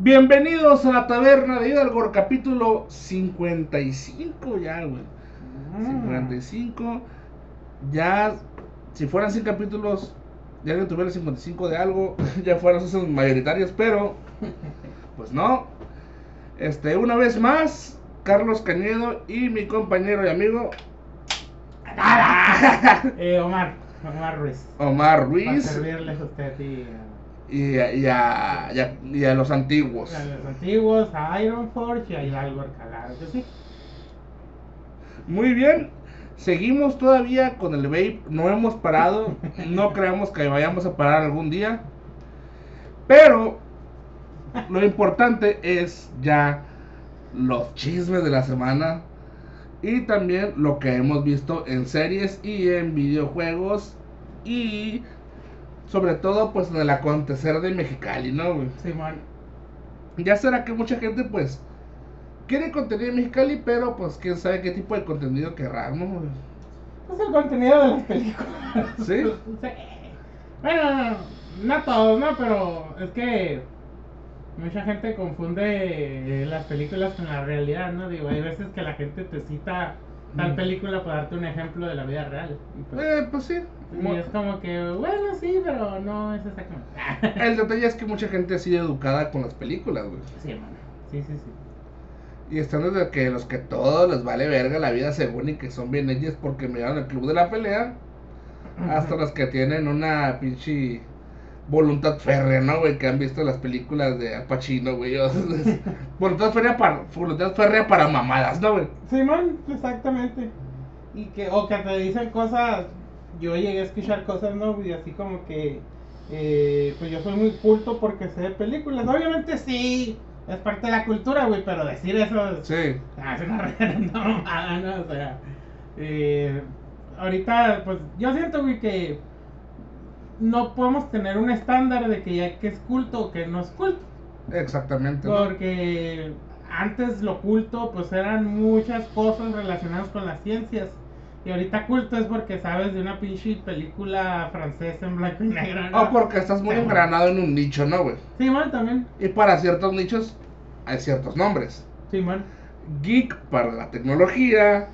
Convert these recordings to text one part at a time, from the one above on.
Bienvenidos a la taberna de Hidalgo, capítulo 55 ya, güey. Mm. 55. Ya, si fueran 100 capítulos, ya alguien tuviera 55 de algo, ya fueran esos mayoritarios, pero, pues no. Este, una vez más, Carlos Cañedo y mi compañero y amigo Eh, Omar, Omar Ruiz. Omar Para Ruiz servirles a usted y y, a- y a, y a- y a los antiguos. a, los antiguos, a Iron Forge y a Hidalgo Alcalá. Sí. Muy bien, seguimos todavía con el vape, no hemos parado, no creemos que vayamos a parar algún día, pero lo importante es ya los chismes de la semana y también lo que hemos visto en series y en videojuegos y sobre todo pues en el acontecer de Mexicali, ¿no? güey? Simón. Ya será que mucha gente pues quiere contenido de Mexicali, pero pues quién sabe qué tipo de contenido querrá, ¿no? güey? Es el contenido de las películas. ¿Sí? Sí. Bueno, no todos, ¿no? Pero es que mucha gente confunde las películas con la realidad, ¿no? Digo, hay veces que la gente te cita tal Mm. película para darte un ejemplo de la vida real. Pues, Eh, pues sí. Y es como que, bueno, sí, pero no es exactamente. El detalle es que mucha gente ha sido educada con las películas, güey. Sí, hermano. Sí, sí, sí. Y están desde que los que todos les vale verga la vida según y que son bien ellos porque miraron el club de la pelea, hasta los que tienen una pinche voluntad férrea, ¿no, güey? Que han visto las películas de Al Pacino, güey. voluntad férrea para, voluntad férrea para mamadas, ¿no, güey? Simón, exactamente. Y que, o que te dicen cosas, yo llegué a escuchar cosas, ¿no? Y así como que, eh, pues yo soy muy culto porque sé de películas. Obviamente sí, es parte de la cultura, güey, pero decir eso es, Sí. ah, es una reverenda mamada, ¿no? O sea, eh, ahorita, pues yo siento, güey, que no podemos tener un estándar de que ya que es culto o que no es culto. Exactamente. Porque antes lo culto pues eran muchas cosas relacionadas con las ciencias. Y ahorita culto es porque sabes de una pinche película francesa en blanco y negro. ¿no? O porque estás muy engranado en un nicho, ¿no, güey? Simón también. Y para ciertos nichos hay ciertos nombres. Simón. Geek para la tecnología,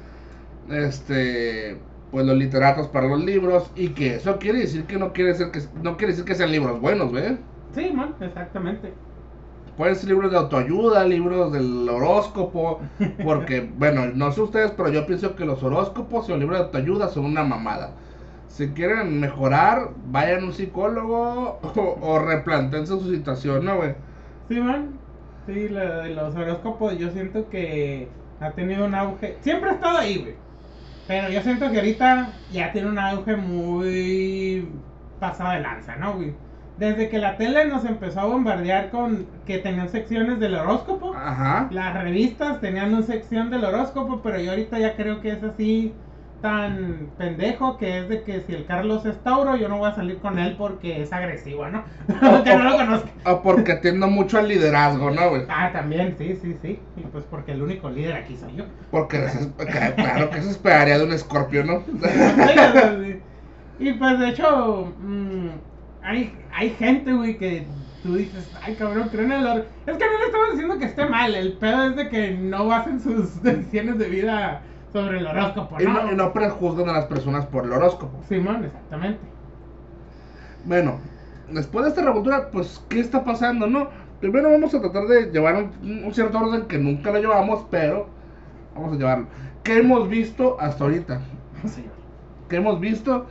este, pues los literatos para los libros y que eso quiere decir que no quiere decir que no quiere decir que sean libros buenos, ¿ve? Simón, exactamente. Pueden ser libros de autoayuda, libros del horóscopo, porque bueno, no sé ustedes, pero yo pienso que los horóscopos y los libros de autoayuda son una mamada. Si quieren mejorar, vayan a un psicólogo o, o replantense su situación, ¿no, güey? Simón. Sí, lo de los horóscopos yo siento que ha tenido un auge. Siempre ha estado ahí, güey. Pero yo siento que ahorita ya tiene un auge muy pasado de lanza, ¿no, güey? Desde que la tele nos empezó a bombardear con que tenían secciones del horóscopo. Ajá. Las revistas tenían una sección del horóscopo, pero yo ahorita ya creo que es así tan pendejo que es de que si el Carlos es Tauro, yo no voy a salir con él porque es agresivo, ¿no? que no lo conozco. O porque atiendo mucho al liderazgo, ¿no, güey? Ah, también, sí, sí, sí. Y pues porque el único líder aquí soy yo. Porque claro que se esperaría de un escorpio, ¿no? y pues de hecho, mm, hay, hay gente, güey, que tú dices, ay cabrón, creen en el hor-". Es que no le estamos diciendo que esté mal, el pedo es de que no basen sus decisiones de vida sobre el horóscopo, y, ¿no? no, y no prejuzgan a las personas por el horóscopo. Simón, exactamente. Bueno, después de esta revoltura, pues, ¿qué está pasando, no? Primero vamos a tratar de llevar un, un cierto orden que nunca lo llevamos, pero vamos a llevarlo. ¿Qué hemos visto hasta ahorita? Sí. ¿Qué hemos visto?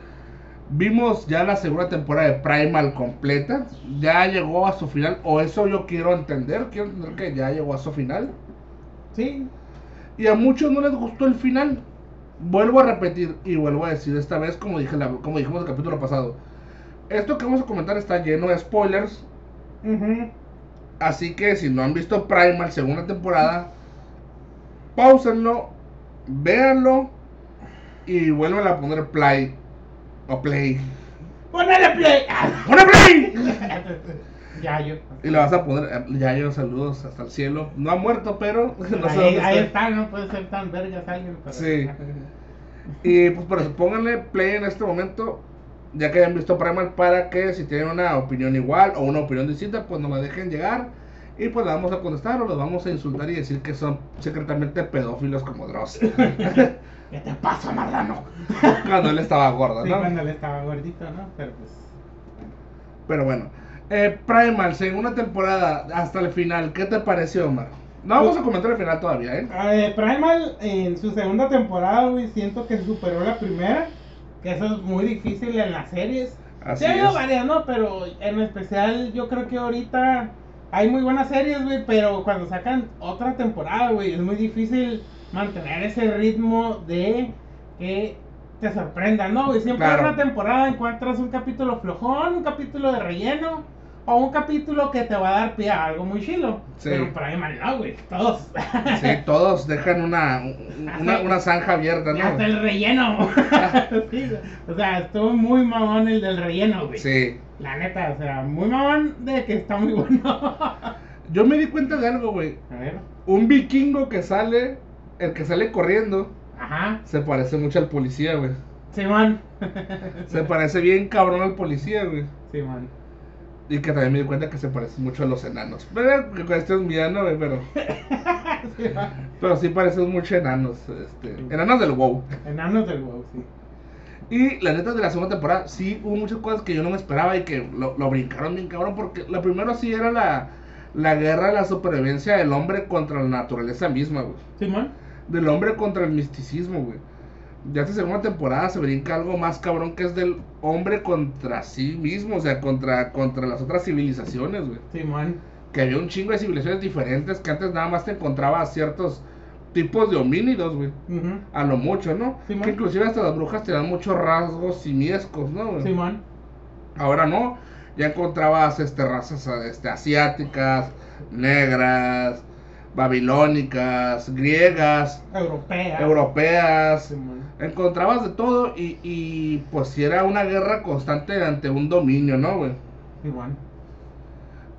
Vimos ya la segunda temporada de Primal completa. Ya llegó a su final, o eso yo quiero entender. Quiero entender que ya llegó a su final. Sí, Y a muchos no les gustó el final. Vuelvo a repetir y vuelvo a decir esta vez, como, dije la- como dijimos el capítulo pasado. Esto que vamos a comentar está lleno de spoilers. Ujú. Así que si no han visto Primal segunda temporada, pausenlo, véanlo y vuelvan a poner play o play. ¡Ponele play! ¡Pone play! ya, yo. Y le vas a poner, eh, ya yo saludos hasta el cielo. No ha muerto, pero no sé ahí, dónde ahí está. está, no puede ser tan vergas alguien. Pero... Sí. Y pues por eso pónganle play en este momento, ya que hayan visto Primal, para que si tienen una opinión igual o una opinión distinta, pues nos la dejen llegar Y pues le vamos a contestar o los vamos a insultar y decir que son secretamente pedófilos como Dross. ¿Qué te pasa, marrano? cuando él estaba gordo, Sí, ¿no? cuando él estaba gordito, ¿no? Pero pues. Pero bueno. Eh, Primal, segunda temporada hasta el final. ¿Qué te pareció, Omar? No vamos a comentar el final todavía, ¿eh? Eh, Primal en su segunda temporada, güey, siento que superó la primera. Que eso es muy difícil en las series. Así sí, ha varias, ¿no? Pero en especial yo creo que ahorita hay muy buenas series, güey. Pero cuando sacan otra temporada, güey, es muy difícil mantener ese ritmo de que te sorprenda, ¿no? güey? siempre Claro. en una temporada encuentras un capítulo flojón, un capítulo de relleno. O un capítulo que te va a dar pie a algo muy chilo. Sí. Pero Primal no, güey. Todos. Sí, todos dejan una, una, una zanja abierta, Y hasta ¿no? el relleno. Sí, o sea, estuvo muy mamón el del relleno, güey. Sí. La neta, o sea, muy mamón de que está muy bueno. Yo me di cuenta de algo, güey. A ver. Un vikingo que sale, el que sale corriendo, Ajá. se parece mucho al policía, güey. Simón. Se parece bien cabrón al policía, güey. Simón. Y que también me di cuenta que se parece mucho a los enanos. Pero que cuestión mía, ¿no, güey? Pero, pero sí parecen mucho enanos. Este, enanos del WoW. Enanos del WoW, sí. Y la neta de la segunda temporada, sí hubo muchas cosas que yo no me esperaba y que lo, lo brincaron bien cabrón. Porque la primera sí era la, la guerra, la supervivencia del hombre contra la naturaleza misma, güey. Simón. Del hombre contra el misticismo, güey. Ya esta segunda temporada se brinca algo más cabrón que es del hombre contra sí mismo, o sea, contra, contra las otras civilizaciones, güey. Simón. Que había un chingo de civilizaciones diferentes que antes nada más te encontrabas ciertos tipos de homínidos, güey. A lo mucho, ¿no? Sí, man. que inclusive hasta las brujas te dan muchos rasgos simiescos, ¿no? güey? Simón. Ahora no, ya encontrabas este, razas este, asiáticas, negras, babilónicas, griegas, Europea. europeas. Encontrabas de todo y, y pues sí era una guerra constante ante un dominio, ¿no, güey? Simón.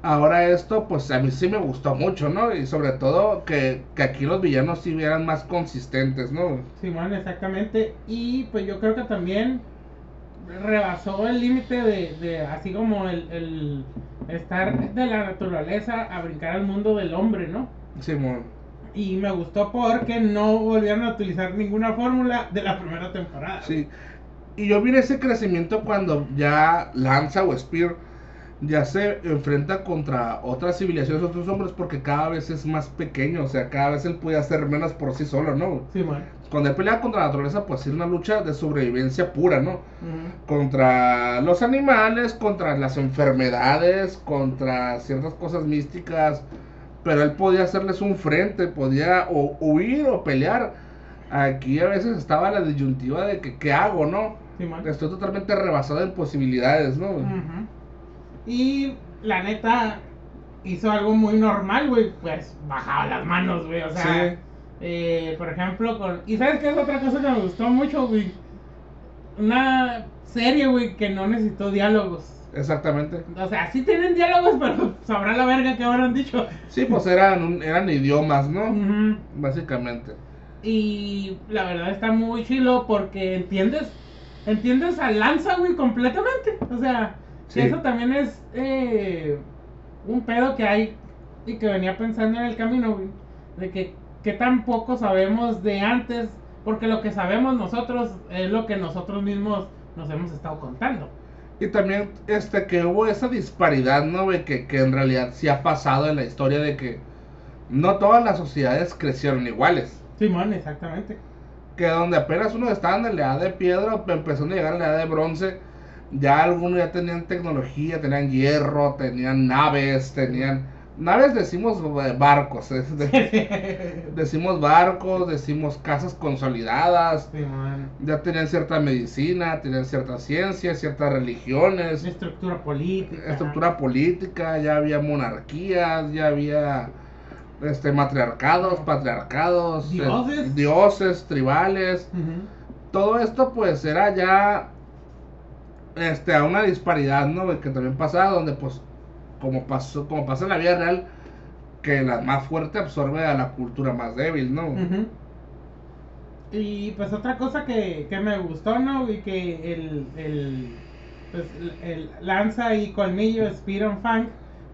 Ahora esto, pues a mí sí me gustó mucho, ¿no? Y sobre todo que, que aquí los villanos sí vieran más consistentes, ¿no? Simón, exactamente. Y pues yo creo que también rebasó el límite de, de así como el, el estar de la naturaleza a brincar al mundo del hombre, ¿no? Simón. Y me gustó porque no volvieron a utilizar ninguna fórmula de la primera temporada. Sí. Y yo vi ese crecimiento cuando ya Lanza o Spear ya se enfrenta contra otras civilizaciones, otros hombres, porque cada vez es más pequeño, o sea, cada vez él puede hacer menos por sí solo, ¿no? Simón. Cuando él pelea contra la naturaleza, pues es una lucha de sobrevivencia pura, ¿no? Ujú. Contra los animales, contra las enfermedades, contra ciertas cosas místicas, pero él podía hacerles un frente, podía o huir o pelear. Aquí a veces estaba la disyuntiva de que, ¿qué hago, no? Estoy totalmente rebasado en posibilidades, ¿no? Y la neta hizo algo muy normal, güey. Pues bajaba las manos, güey. O sea, Sí. eh, por ejemplo, con. ¿Y sabes qué es otra cosa que me gustó mucho, güey? Una serie, güey, que no necesitó diálogos. Exactamente. O sea, sí tienen diálogos, pero sabrá la verga que habrán dicho. Sí, pues eran, un- eran idiomas, ¿no? Básicamente. Y la verdad está muy chilo porque entiendes, entiendes a Lanza, güey, completamente. O sea, Sí. eso también es eh, un pedo que hay y que venía pensando en el camino, güey. De que, que tan poco sabemos de antes, porque lo que sabemos nosotros es lo que nosotros mismos nos hemos estado contando. Y también este que hubo esa disparidad, ¿no? güey? Que, que en realidad sí ha pasado en la historia de que no todas las sociedades crecieron iguales. Simón, exactamente. Que donde apenas uno estaba en la edad de piedra, empezando a llegar a la edad de bronce, ya algunos ya tenían tecnología, tenían hierro, tenían naves, tenían... Naves decimos barcos, decimos barcos, decimos casas consolidadas, ya tenían cierta medicina, tenían cierta ciencia, ciertas religiones, Estructura política. estructura política, ya había monarquías, ya había este matriarcados, patriarcados, eh, Dioses. tribales. Todo esto pues era ya este a una disparidad, ¿no? Que también pasaba donde pues como pasó como pasa en la vida real que la más fuerte absorbe a la cultura más débil, ¿no? Y pues otra cosa que, que me gustó, ¿no? Y que el, el, pues, el, Lanza y Colmillo, Spear and Fang,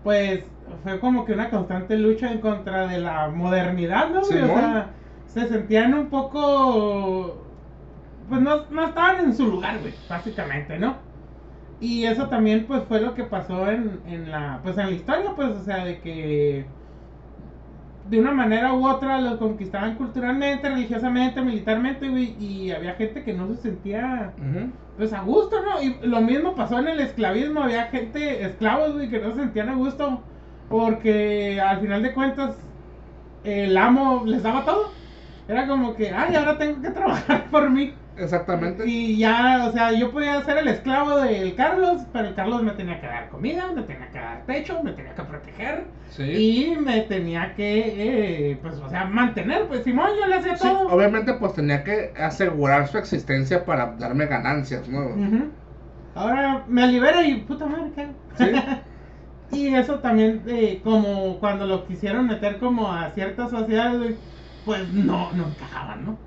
pues fue como que una constante lucha en contra de la modernidad, ¿no? o sea, se sentían un poco, pues no, no estaban en su lugar, güey, básicamente, ¿no? Y eso también, pues, fue lo que pasó en, en la, pues, en la historia, pues, o sea, de que de una manera u otra los conquistaban culturalmente, religiosamente, militarmente, güey, y había gente que no se sentía pues a gusto, ¿no? Y lo mismo pasó en el esclavismo, había gente, esclavos, güey, que no se sentían a gusto porque al final de cuentas el amo les daba todo. Era como que, ay, ahora tengo que trabajar por mí. Exactamente. Y ya, o sea, yo podía ser el esclavo del Carlos, pero el Carlos me tenía que dar comida, me tenía que dar techo, me tenía que proteger Sí. y me tenía que, eh, pues, o sea, mantener. Pues Simón, yo le hacía Sí, todo. obviamente pues tenía que asegurar su existencia para darme ganancias, ¿no? Ahora me libera y puta madre, ¿qué? Sí. Y eso también, eh, como cuando lo quisieron meter como a ciertas sociedades, pues no, no encajaban, ¿no?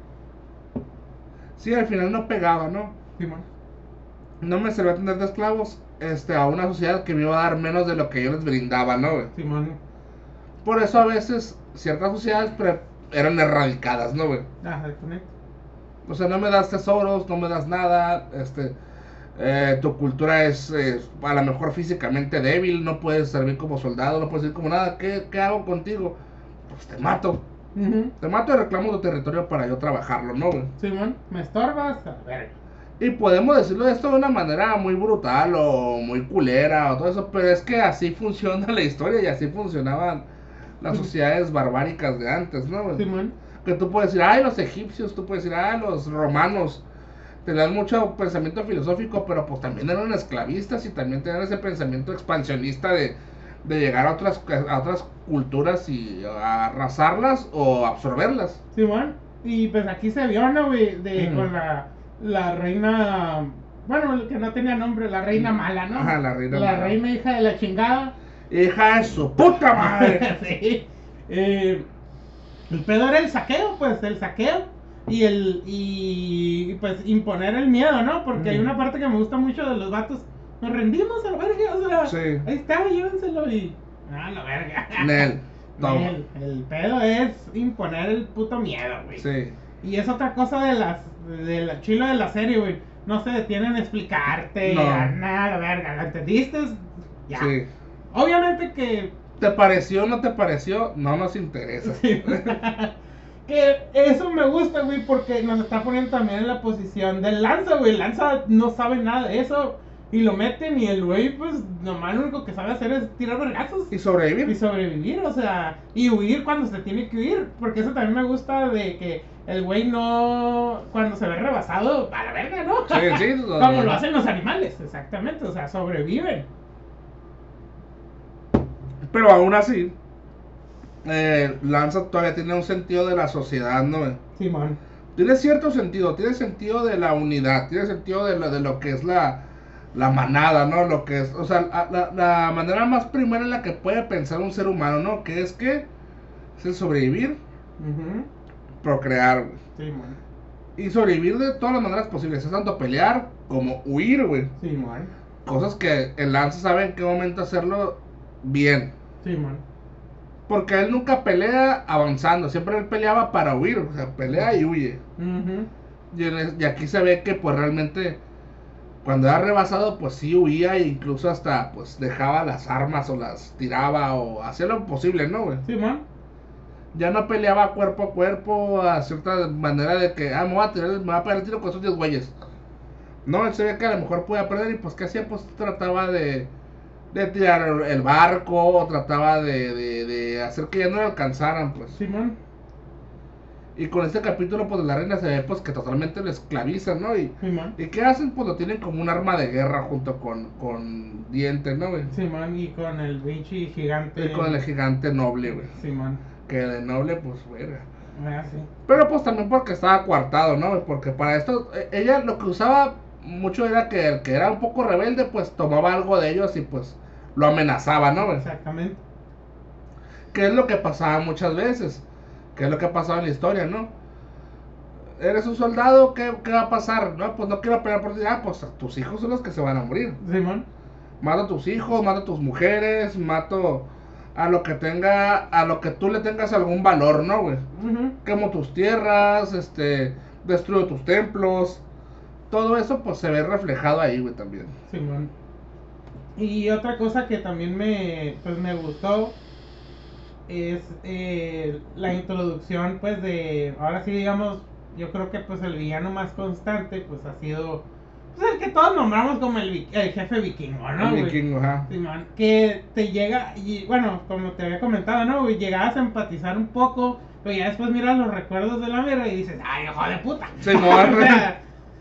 Sí, al final no pegaba, ¿no? Simón. No me servía tener de esclavos este, a una sociedad que me iba a dar menos de lo que yo les brindaba, ¿no? güey? Simón. Por eso a veces ciertas sociedades eran erradicadas, ¿no, güey? Exactamente. O sea, no me das tesoros, no me das nada, este, eh, tu cultura es eh, a lo mejor físicamente débil, no puedes servir como soldado, no puedes servir como nada, ¿qué, qué hago contigo? Pues te mato, Te mato y reclamo tu territorio para yo trabajarlo, ¿no, güey? Simón, me estorbas, a ver. Y podemos decirlo esto de una manera muy brutal o muy culera o todo eso, pero es que así funciona la historia y así funcionaban las sociedades barbáricas de antes, ¿no? güey? Simón. Que tú puedes decir, ay, los egipcios, tú puedes decir, ay, los romanos. Te dan mucho pensamiento filosófico, pero pues también eran esclavistas y también tenían ese pensamiento expansionista de, de llegar a otras, a otras culturas y arrasarlas o absorberlas. Simón. Y pues aquí se vio, ¿no, güey? De. Con la, la reina, bueno, que no tenía nombre, la reina mala, ¿no? Ajá, la reina La mala. reina hija de la chingada. Hija de su puta madre. sí. Eh, el pedo era el saqueo, pues, el saqueo. Y el. Y pues imponer el miedo, ¿no? Porque hay una parte que me gusta mucho de los vatos. Nos rendimos a la verga, o sea. Sí. Ahí está, llévenselo y. Ah, la verga. Nel. El, el pedo es imponer el puto miedo, güey. Sí. Y es otra cosa de las. De la chilo de la serie, güey. No se detienen a explicarte. No. a nada, la verga. ¿Lo entendiste? Ya. Sí. Obviamente que ¿Te pareció o no te pareció? No nos interesa. Sí. que eso me gusta, güey, porque nos está poniendo también en la posición del Lanza, güey. Lanza no sabe nada de eso. Y lo meten y el güey, pues, nomás lo único que sabe hacer es tirar vergazos. Y Y sobrevivir. sobrevivir, o sea, y huir cuando se tiene que huir. Porque eso también me gusta de que el güey no, cuando se ve rebasado, a la verga, ¿no? Sí, sí. Como lo hacen los animales, exactamente, o sea, sobreviven. Pero aún así, eh, Lanza todavía tiene un sentido de la sociedad, ¿no? Simón. Tiene cierto sentido, tiene sentido de la unidad, tiene sentido de lo, de lo que es la, la manada, ¿no? Lo que es, o sea, la, la- manera más primera en la que puede pensar un ser humano, ¿no? Que es que es el sobrevivir, procrear, güey. Simón. Y sobrevivir de todas las maneras posibles, es tanto pelear como huir, güey. Simón. Cosas que el Lanza sabe en qué momento hacerlo bien. Simón. Porque él nunca pelea avanzando, siempre él peleaba para huir, o sea, pelea y huye. Ujú. Y, en y aquí se ve que pues realmente cuando era rebasado pues sí huía e incluso hasta pues dejaba las armas o las tiraba o hacía lo posible, ¿no, güey? Simón. Ya no peleaba cuerpo a cuerpo a cierta manera de que, ah, me voy a tirar, me voy a pegar el tiro con esos 10 güeyes. No, él se ve que a lo mejor podía perder y pues ¿qué hacía? Pues trataba de, de tirar el- barco o trataba de, de, de hacer que ya no le alcanzaran, pues. Simón. Y con este capítulo pues de la reina se ve pues que totalmente lo esclavizan, ¿no? Y. ¿Y qué hacen? Pues lo tienen como un arma de guerra junto con, con dientes, ¿no, güey? Simón y con el bichi gigante. Y con el gigante noble, güey. Simón. Que de noble, pues, verga. Ah, sí. Pero pues también porque estaba coartado, ¿no? Porque para esto, eh, ella lo que usaba mucho era que el que era un poco rebelde, pues tomaba algo de ellos y pues lo amenazaba, ¿no, güey? Exactamente. Que es lo que pasaba muchas veces. Que es lo que ha pasado en la historia, ¿no? Eres un soldado, ¿qué, qué va a pasar? No, pues no quiero pelear por ti. Ah, pues tus hijos son los que se van a morir. Simón. Mato a tus hijos, mato a tus mujeres, mato a lo que tenga, a lo que tú le tengas algún valor, ¿no, güey? Ujú. Quemo tus tierras, este, destruyo tus templos. Todo eso pues se ve reflejado ahí, güey, también. Simón. Y otra cosa que también me, pues, me gustó es eh, la introducción, pues, de, ahora sí digamos, yo creo que pues el villano más constante, pues, ha sido, pues, el que todos nombramos como el, jefe vikingo, ¿no? El vikingo, ajá. Simón, que te llega, y bueno, como te había comentado, ¿no? güey? Llegabas a empatizar un poco, pero ya después miras los recuerdos de la mierda y dices, ay, hijo de puta. Simón. O sea,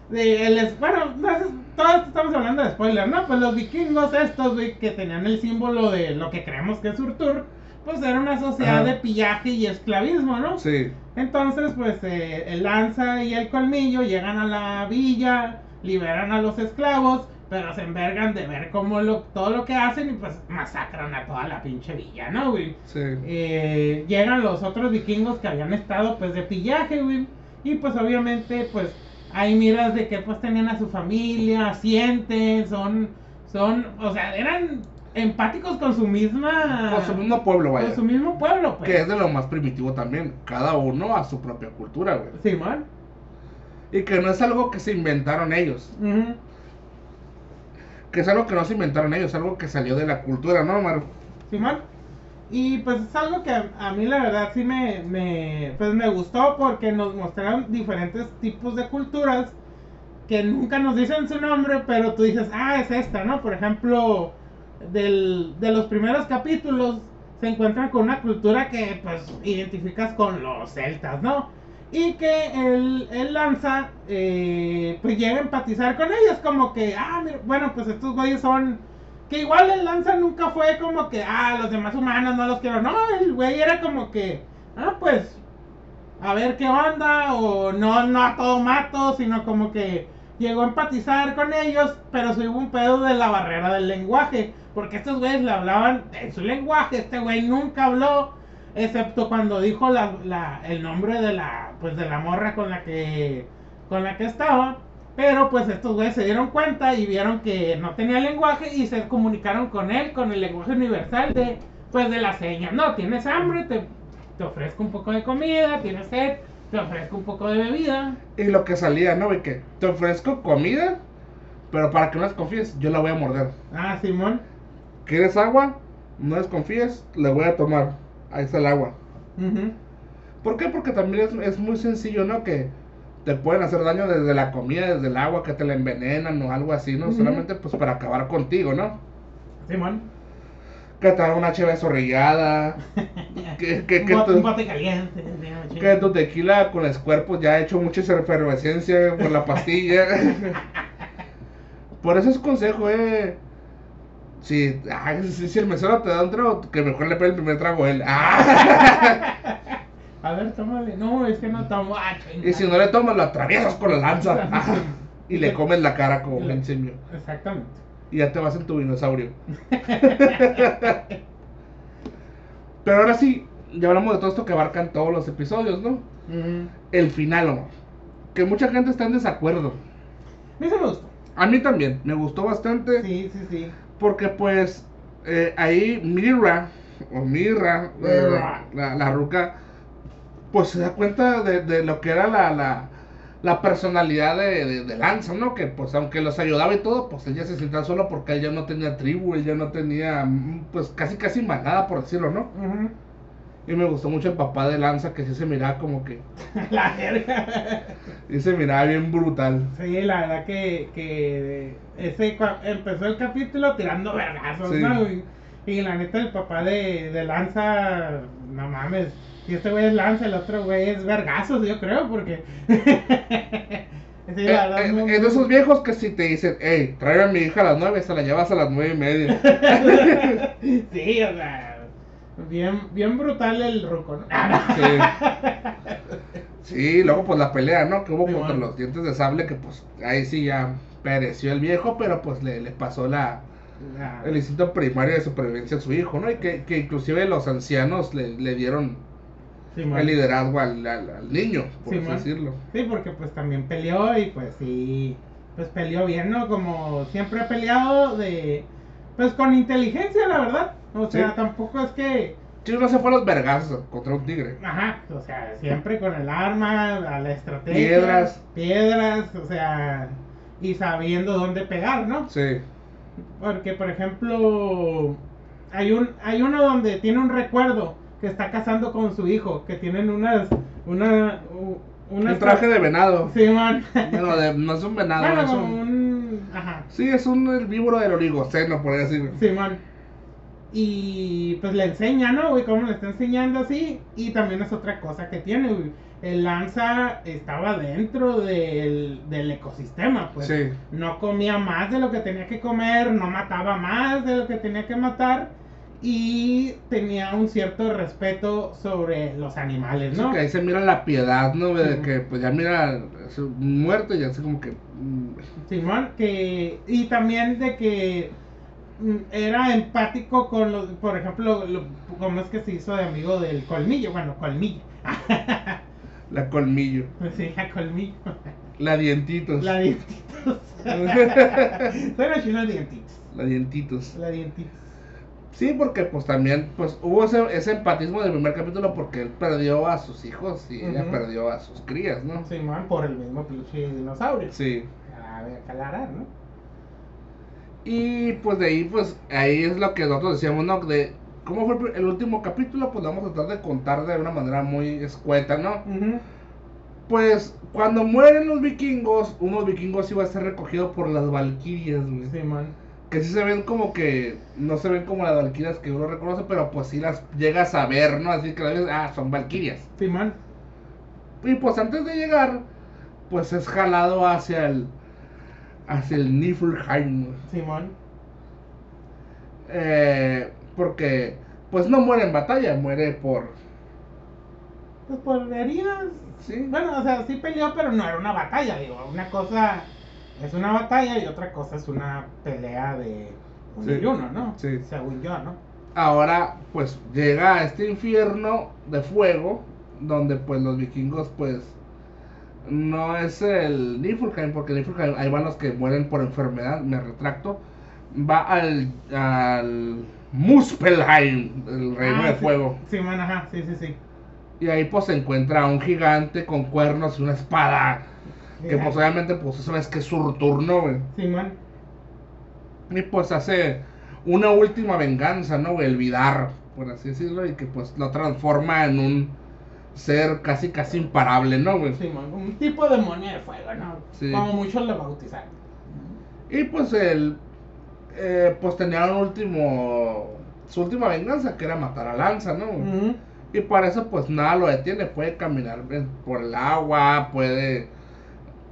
de el bueno, no todos estamos hablando de spoiler, ¿no? Pues los vikingos estos, güey, que tenían el símbolo de lo que creemos que es Urtur, pues era una sociedad Ajá. de pillaje y esclavismo, ¿no? Sí. Entonces, pues eh, el lanza y el colmillo llegan a la villa, liberan a los esclavos, pero se envergan de ver cómo lo, todo lo que hacen y pues masacran a toda la pinche villa, ¿no, güey? Sí. Eh, llegan los otros vikingos que habían estado pues de pillaje, güey. Y pues obviamente pues hay miras de que pues tenían a su familia, sienten, son, son, o sea, eran empáticos con su misma... Con su mismo pueblo, con vaya. su mismo pueblo, pues. Que es de lo más primitivo también. Cada uno a su propia cultura, güey. Simón. Y que no es algo que se inventaron ellos. Que es algo que no se inventaron ellos, algo que salió de la cultura, ¿no, Maru? Simón. Y pues es algo que a, a mí la verdad sí me, me, pues me gustó porque nos mostraron diferentes tipos de culturas que nunca nos dicen su nombre, pero tú dices, ah, es esta, ¿no? Por ejemplo, del, de los primeros capítulos se encuentran con una cultura que pues identificas con los celtas, ¿no? Y que el, el lanza eh, pues llega a empatizar con ellos, como que, ah, mira, bueno, pues estos güeyes son que igual el lanza nunca fue como que, ah, los demás humanos no los quiero. No, el güey era como que, ah, pues, a ver qué onda, o no, no a todo mato, sino como que llegó a empatizar con ellos, pero sí hubo un pedo de la barrera del lenguaje, porque estos güeyes le hablaban en su lenguaje, este güey nunca habló, excepto cuando dijo la, la- el nombre de la, pues, de la morra con la que, con la que estaba. Pero pues estos güeyes se dieron cuenta y vieron que no tenía lenguaje y se comunicaron con él con el lenguaje universal de pues de las señas. No, tienes hambre, te, te ofrezco un poco de comida, tienes sed, te ofrezco un poco de bebida. Y lo que salía, ¿no? güey? que te ofrezco comida, pero para que no desconfíes, yo la voy a morder. Ah, Simón. ¿Quieres agua? No desconfíes, le voy a tomar. Ahí está el agua. Ujú. ¿Por qué? Porque también es, es muy sencillo, ¿no? Que te pueden hacer daño desde la comida, desde el agua, que te la envenenan o algo así, ¿no? Solamente pues para acabar contigo, ¿no? Simón. Que te haga una cheve zorrillada, que, que, que un, tu, un caliente. que tu tequila con los cuerpos ya ha hecho mucha efervescencia por la pastilla. por eso es consejo, eh. Si, ah, si, si el mesero te da un trago, que mejor le pegue el primer trago a él. Ah. A ver, tómale. No, es que no tomo. Ah. Y si no le tomas, lo atraviesas con la lanza. Ah, y le comes la cara como un simio. Exactamente. Y ya te vas en tu dinosaurio. Pero ahora sí, ya hablamos de todo esto que abarcan todos los episodios, ¿no? El final, Omar. Que mucha gente está en desacuerdo. A mí se me gustó. A mí también, me gustó bastante. Sí, sí, sí. Porque pues eh, ahí Mira, o Mirra, eh, la, la ruca, pues se da cuenta de, de lo que era la, la, la personalidad de, de, de Lanza, ¿no? Que pues aunque los ayudaba y todo, pues ella se sentía solo porque él ya no tenía tribu, él ya no tenía, mm, pues casi casi manada, por decirlo, ¿no? Y me gustó mucho el papá de Lanza, que sí se miraba como que, La verga. y se miraba bien brutal. Sí, la verdad que, que ese empezó el capítulo tirando vergazos, Sí. ¿no? Y, y la neta, el papá de, de Lanza, no mames. Si este güey es Lanza, el otro güey es vergazos, yo creo, porque. sí, Eh, eh, muy- es de esos viejos que si te dicen, hey, trae a mi hija a las nueve, se la llevas a las nueve y media. sí, o sea. Bien, bien brutal el ruco, ¿no? Sí. Sí, luego pues la pelea, ¿no? Que hubo Sí, contra bueno. los dientes de sable, que pues ahí sí ya pereció el viejo, pero pues le, le pasó la, La- el instinto primario de supervivencia a su hijo, ¿no? Y que, que inclusive los ancianos le, le dieron El liderazgo al, al- al niño, por así decirlo. Sí, porque pues también peleó y pues sí, pues peleó bien, ¿no? Como siempre ha peleado de, Pues con inteligencia, la verdad. O sea, Sí. tampoco es que. Sí, no se fue a los vergazos contra un tigre. Ajá, o sea, siempre con el arma, a la estrategia. Piedras. Piedras, o sea. Y sabiendo dónde pegar, ¿no? Sí. Porque, por ejemplo, hay un hay uno donde tiene un recuerdo que está casando con su hijo, que tienen unas una unas Un traje de venado. Sí, man. Bueno, de- no es un venado, Bueno, es un... un ajá. Sí, es un herbívoro del oligoceno, por decirlo. Simón. Y pues le enseña, ¿no, güey? Cómo le está enseñando así. Y también es otra cosa que tiene, güey. El lanza estaba dentro del, del ecosistema, pues. Sí. No comía más de lo que tenía que comer, no mataba más de lo que tenía que matar. Y tenía un cierto respeto sobre los animales, Sí, ¿no? que ahí se mira la piedad, ¿no? De Sí. que pues ya mira su muerto y así como que... mm, Simón, que. Y también de que mm, era empático con los. Por ejemplo, lo- cómo es que se hizo de amigo del colmillo. Bueno, colmillo. La colmillo. sí, a colmillo. La dientitos. La dientitos. Suena chino dientitos. La dientitos. La dientitos. Sí, porque pues también pues hubo ese, ese empatismo del primer capítulo porque él perdió a sus hijos y ella perdió a sus crías, ¿no? Simón, por el mismo pinche dinosaurio. Sí. A ver, aclarar, ¿no? Y pues de ahí, pues ahí es lo que nosotros decíamos, ¿no? De cómo fue el último capítulo, pues vamos a tratar de contar de una manera muy escueta, ¿no? Pues cuando mueren los vikingos, unos vikingos iba a ser recogido por las valquirias, güey. Simón. Que sí se ven como que, no se ven como las valquirias que uno reconoce, pero pues sí las llegas a ver, ¿no? Así que las ves, ah, son valquirias. Simón. Y pues antes de llegar, pues es jalado hacia el, hacia el Niflheim, güey. Simón. Eh, porque pues no muere en batalla, muere por... Pues por heridas. Sí, Bueno, o sea, sí peleó, pero no era una batalla, digo. Una cosa es una batalla y otra cosa es una pelea de uno Sí. y uno, ¿no? Sí. Según yo, ¿no? ahora pues llega a este infierno de fuego, donde pues los vikingos pues no es el Niflheim, porque Niflheim ahí van los que mueren por enfermedad, me retracto, va al, al Muspelheim, el reino Ah, de sí. fuego. Sí, man, ajá, sí, sí, sí. Y ahí pues se encuentra un gigante con cuernos y una espada. Que pues obviamente pues eso es que es su turno, güey. Sí, man. Y pues hace una última venganza, ¿no? güey? El Vidar, por así decirlo, y que pues lo transforma en un ser casi casi imparable, ¿no, güey? Sí, man. Un tipo de demonio de fuego, ¿no? Sí. Como muchos lo bautizaron. Y pues él, eh, pues tenía un último, su última venganza, que era matar a Lanza, ¿no? Ujú. Y para eso pues nada lo detiene, puede caminar en- por el agua, puede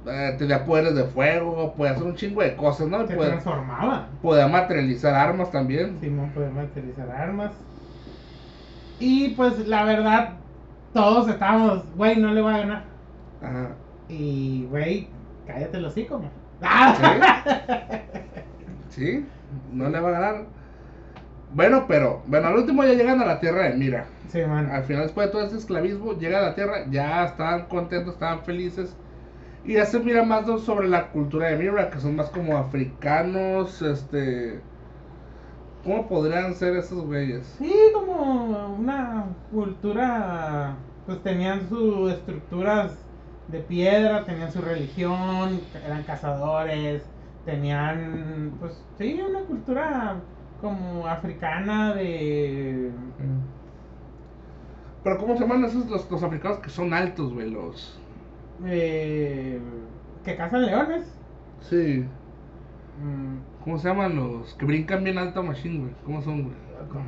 eh, tener poderes de fuego, puede hacer un chingo de cosas, ¿no? Se transformaba. puede materializar armas también. Simón puede materializar armas. Y pues la verdad, todos estábamos, güey, no le va a ganar. Ajá. Y, güey, cállate los hocico, man. ¡Ah! Sí, no le va a ganar. Bueno, pero, bueno, al último ya llegan a la tierra de Mira. Sí, man. Al final, después de todo este esclavismo, llega a la tierra, ya estaban contentos, estaban felices. Y ya se mira más sobre la cultura de Mira, que son más como africanos, este... ¿Cómo podrían ser esos güeyes? Sí, como una cultura, pues tenían sus estructuras de piedra, tenían su religión, eran cazadores, tenían, pues sí, una cultura como africana de... Pero ¿cómo se llaman esos los, los africanos que son altos, güey? Los... eh, que cazan leones. Sí. Mm, ¿Cómo se llaman los que brincan bien alto machine, güey? ¿Cómo son, güey?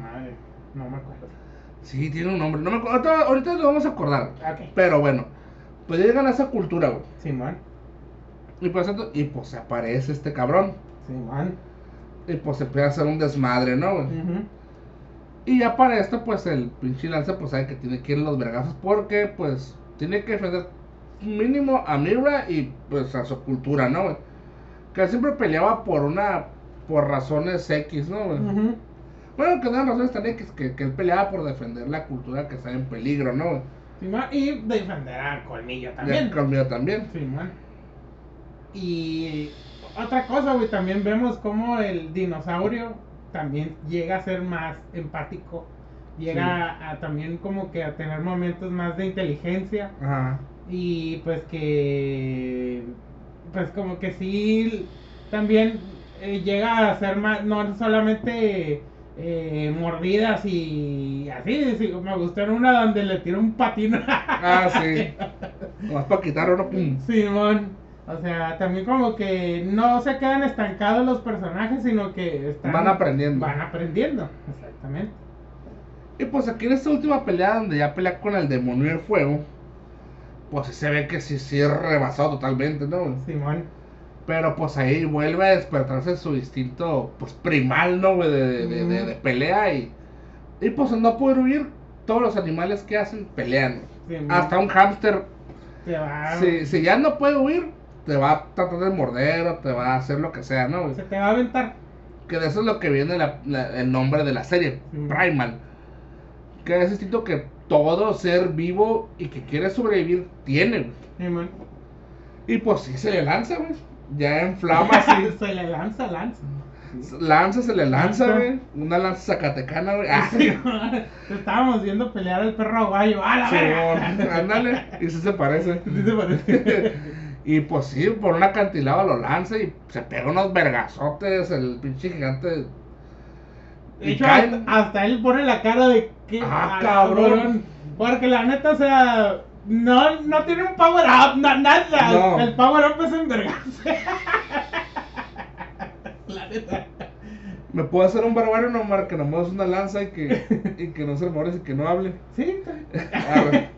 madre, no me acuerdo. Sí, tiene un nombre. No me acuerdo. Ahorita, ahorita lo vamos a acordar. Pero bueno, pues llegan a esa cultura, güey. Simón, Y pues, y pues se aparece este cabrón. Simón. Y pues se empieza a hacer un desmadre, ¿no, güey? Y ya para esto, pues el pinche lanza, pues sabe que tiene que ir a los vergazos. Porque, pues, tiene que defender mínimo a Mira y pues a su cultura, ¿no, güey? Que siempre peleaba por una. por razones X, ¿no, güey? Ujú. Bueno, que no eran razones tan X, que, que él peleaba por defender la cultura que está en peligro, ¿no, güey? Y defender al colmillo también. Ya conmigo también. Sí, man. Y otra cosa, güey, también vemos como el dinosaurio también llega a ser más empático. Llega a, a también como que a tener momentos más de inteligencia. Ajá. Y pues que. Pues como que sí. También eh, llega a ser más. No solamente. eh, mordidas y así, sí, me gustó en una donde le tiró un patín Ah, sí. Nomás para quitar oro, pum. Simón. O sea, también como que no se quedan estancados los personajes, sino que están, Van aprendiendo. Van aprendiendo, exactamente. Y pues aquí en esta última pelea, donde ya pelea con el demonio del fuego, pues sí se ve que sí, sí es rebasado totalmente, ¿no? Simón. Pero pues ahí vuelve a despertarse su instinto, pues primal, ¿no, güey? De, de, de- de- de pelea y... Y pues no poder huir, todos los animales que hacen pelean. Simón. Hasta un hámster, Se va, si, si ya no puede huir, te va a tratar de morder o te va a hacer lo que sea, ¿no? güey? se te va a aventar. Que de eso es lo que viene la- la- el nombre de la serie, Mm. Primal. Que es instinto que todo ser vivo y que quiere sobrevivir tiene, güey. Y pues sí se le lanza, güey. Ya en flamas, sí. se le lanza, lanza. Lanza, se le lanza, güey. Una lanza zacatecana, güey. Ah, Simón. Estábamos viendo pelear al perro aguayo. ¡A la Simón, verga! ándale. Y sí se parece. ¿Sí te parece? Y pues sí, por un acantilado lo lanza y se pega unos vergazotes el pinche gigante. De hecho, cae- hasta, él pone la cara de que. Ah, ah, cabrón. Porque la neta, o sea. No, no tiene un power up, na- nada. No. El power up es envergarse. la neta. Me puedo hacer un barbario nomás que nomás una lanza y que, y que no se muere y que no hable. Sí, Ah, güey.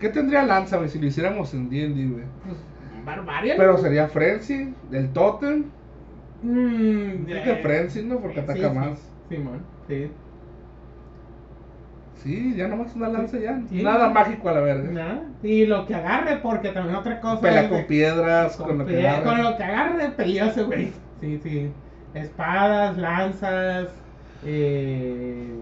¿Qué tendría lanza, güey, si lo hiciéramos en D&D, güey? pues, Barbarian. Pero sería Frenzy, del Totem. Mm, Dice eh, que Frenzy, ¿no? Porque sí, ataca sí, más. Simón, sí. Sí, ya nomás una lanza ya. Sí. Nada mágico a la verga. Nada. Y lo que agarre, porque también otra cosa. Pelea es con de- piedras, con, con lo que agarre. con lo que agarre, pelearse, güey. Sí, sí. Espadas, lanzas. Eh...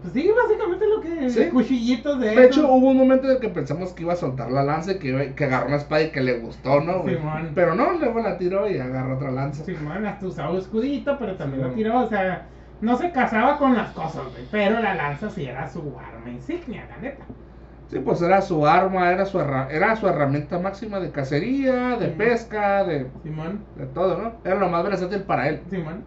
Pues sí, básicamente lo que. Sí. Cuchillitos de. De esos. hecho, hubo un momento en el que pensamos que iba a soltar la lanza y que, iba- que agarró una espada y que le gustó, ¿no? güey? Pero no, luego la tiró y agarró otra lanza. Simón, hasta usaba escudito, pero también Sí. lo tiró. O sea, no se casaba con las cosas, güey. Pero la lanza sí era su arma insignia, la neta. Sí, pues era su arma, era su, era su herramienta máxima de cacería, de pesca, de, Simón. de todo, ¿no? Era lo más versátil para él. Simón.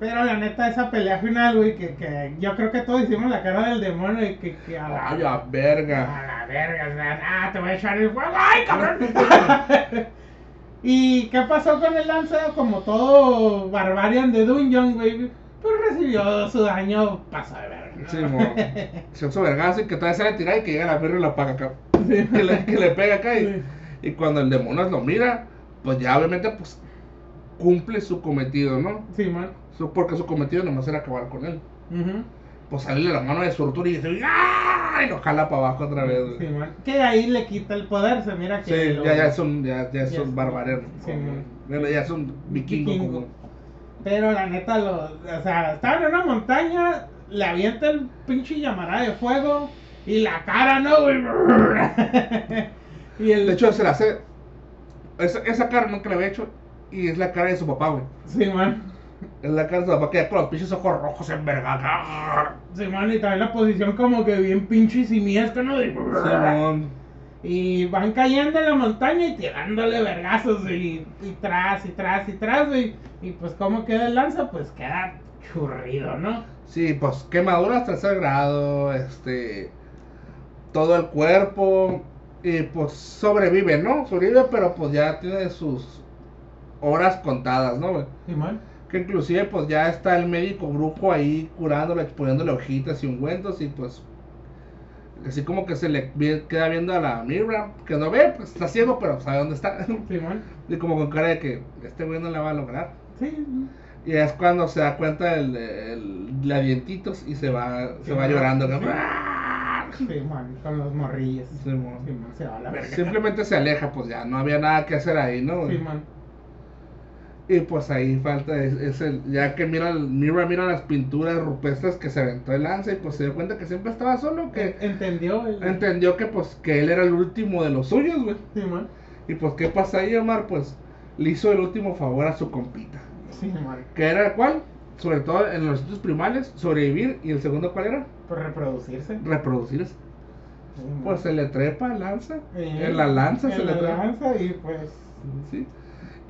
Pero la neta, esa pelea final, güey, que, que yo creo que todos hicimos la cara del demonio y que, que a la, Ay, la verga. a la verga, o sea, ah, te voy a echar el fuego, ay, cabrón. ¿Y qué pasó con el lanza? Como todo Barbarian de Dungeon, güey, pues recibió su daño paso de verga. ¿no? Sí, mo. Se hizo vergazo y que todavía se le tira y que llega la perra y lo apaga acá. Que le, que le pega acá y, Sí. y cuando el demonio lo mira, pues ya obviamente pues cumple su cometido, ¿no? Simón. Su- porque su cometido nomás era acabar con él. Ujú. Pues sale la mano de Surtur y dice ¡Ah! y lo jala para abajo otra vez. Simón. Que ahí le quita el poder, se mira que. Sí, lo- ya, ya es un, ya, ya es ya un barbariano. sí. Bueno, ya es un vikingo. Vikingo. como- Pero la neta, lo, o sea, estaban en una montaña, le avienta el pinche llamará de fuego y la cara, ¿no, y el. De hecho, se la hace. Esa, esa cara nunca la había hecho. Y es la cara de su papá, güey. Simón. Es la cara de su papá que ya con los pinches ojos rojos en verga. Simón, y también la posición como que bien pinche simiestra, ¿no? De- Simón. Y van cayendo en la montaña y tirándole vergazos, y, y tras, y tras, y tras, güey. Y pues, ¿cómo queda el lanza? Pues queda churrido, ¿no? Sí, pues quemaduras tercer grado, este. Todo el cuerpo. Y pues sobrevive, ¿no? Sobrevive, pero pues ya tiene sus horas contadas, ¿no, güey? Simón. Que inclusive pues ya está el médico brujo ahí curándole, exponiéndole hojitas y ungüentos y pues así como que se le queda viendo a la Mira, que no ve, pues está ciego pero sabe dónde está. Simón. y como con cara de que este güey no la va a lograr. Sí. Y es cuando se da cuenta el, el, la dientitos y se va, se va Sí. llorando. Sí. ¿no? Simón, con los morrillos. Simón, se va a la verga. Simplemente se aleja, pues ya no había nada que hacer ahí, ¿no? Simón. Y pues ahí falta es, es el, ya que mira, mira, mira las pinturas rupestres que se aventó el lanza y pues se dio cuenta que siempre estaba solo, que Entendió el. entendió que pues que él era el último de los suyos, güey. Simón. Y pues qué pasa ahí, Omar, pues le hizo el último favor a su compita. Simón. Que era el cual, sobre todo en los sitios primales, sobrevivir. ¿Y el segundo cuál era? Por reproducirse. Reproducirse. Sí, Pues se le trepa, lanza. Eh, En la lanza en se le trepa. lanza y pues. Sí.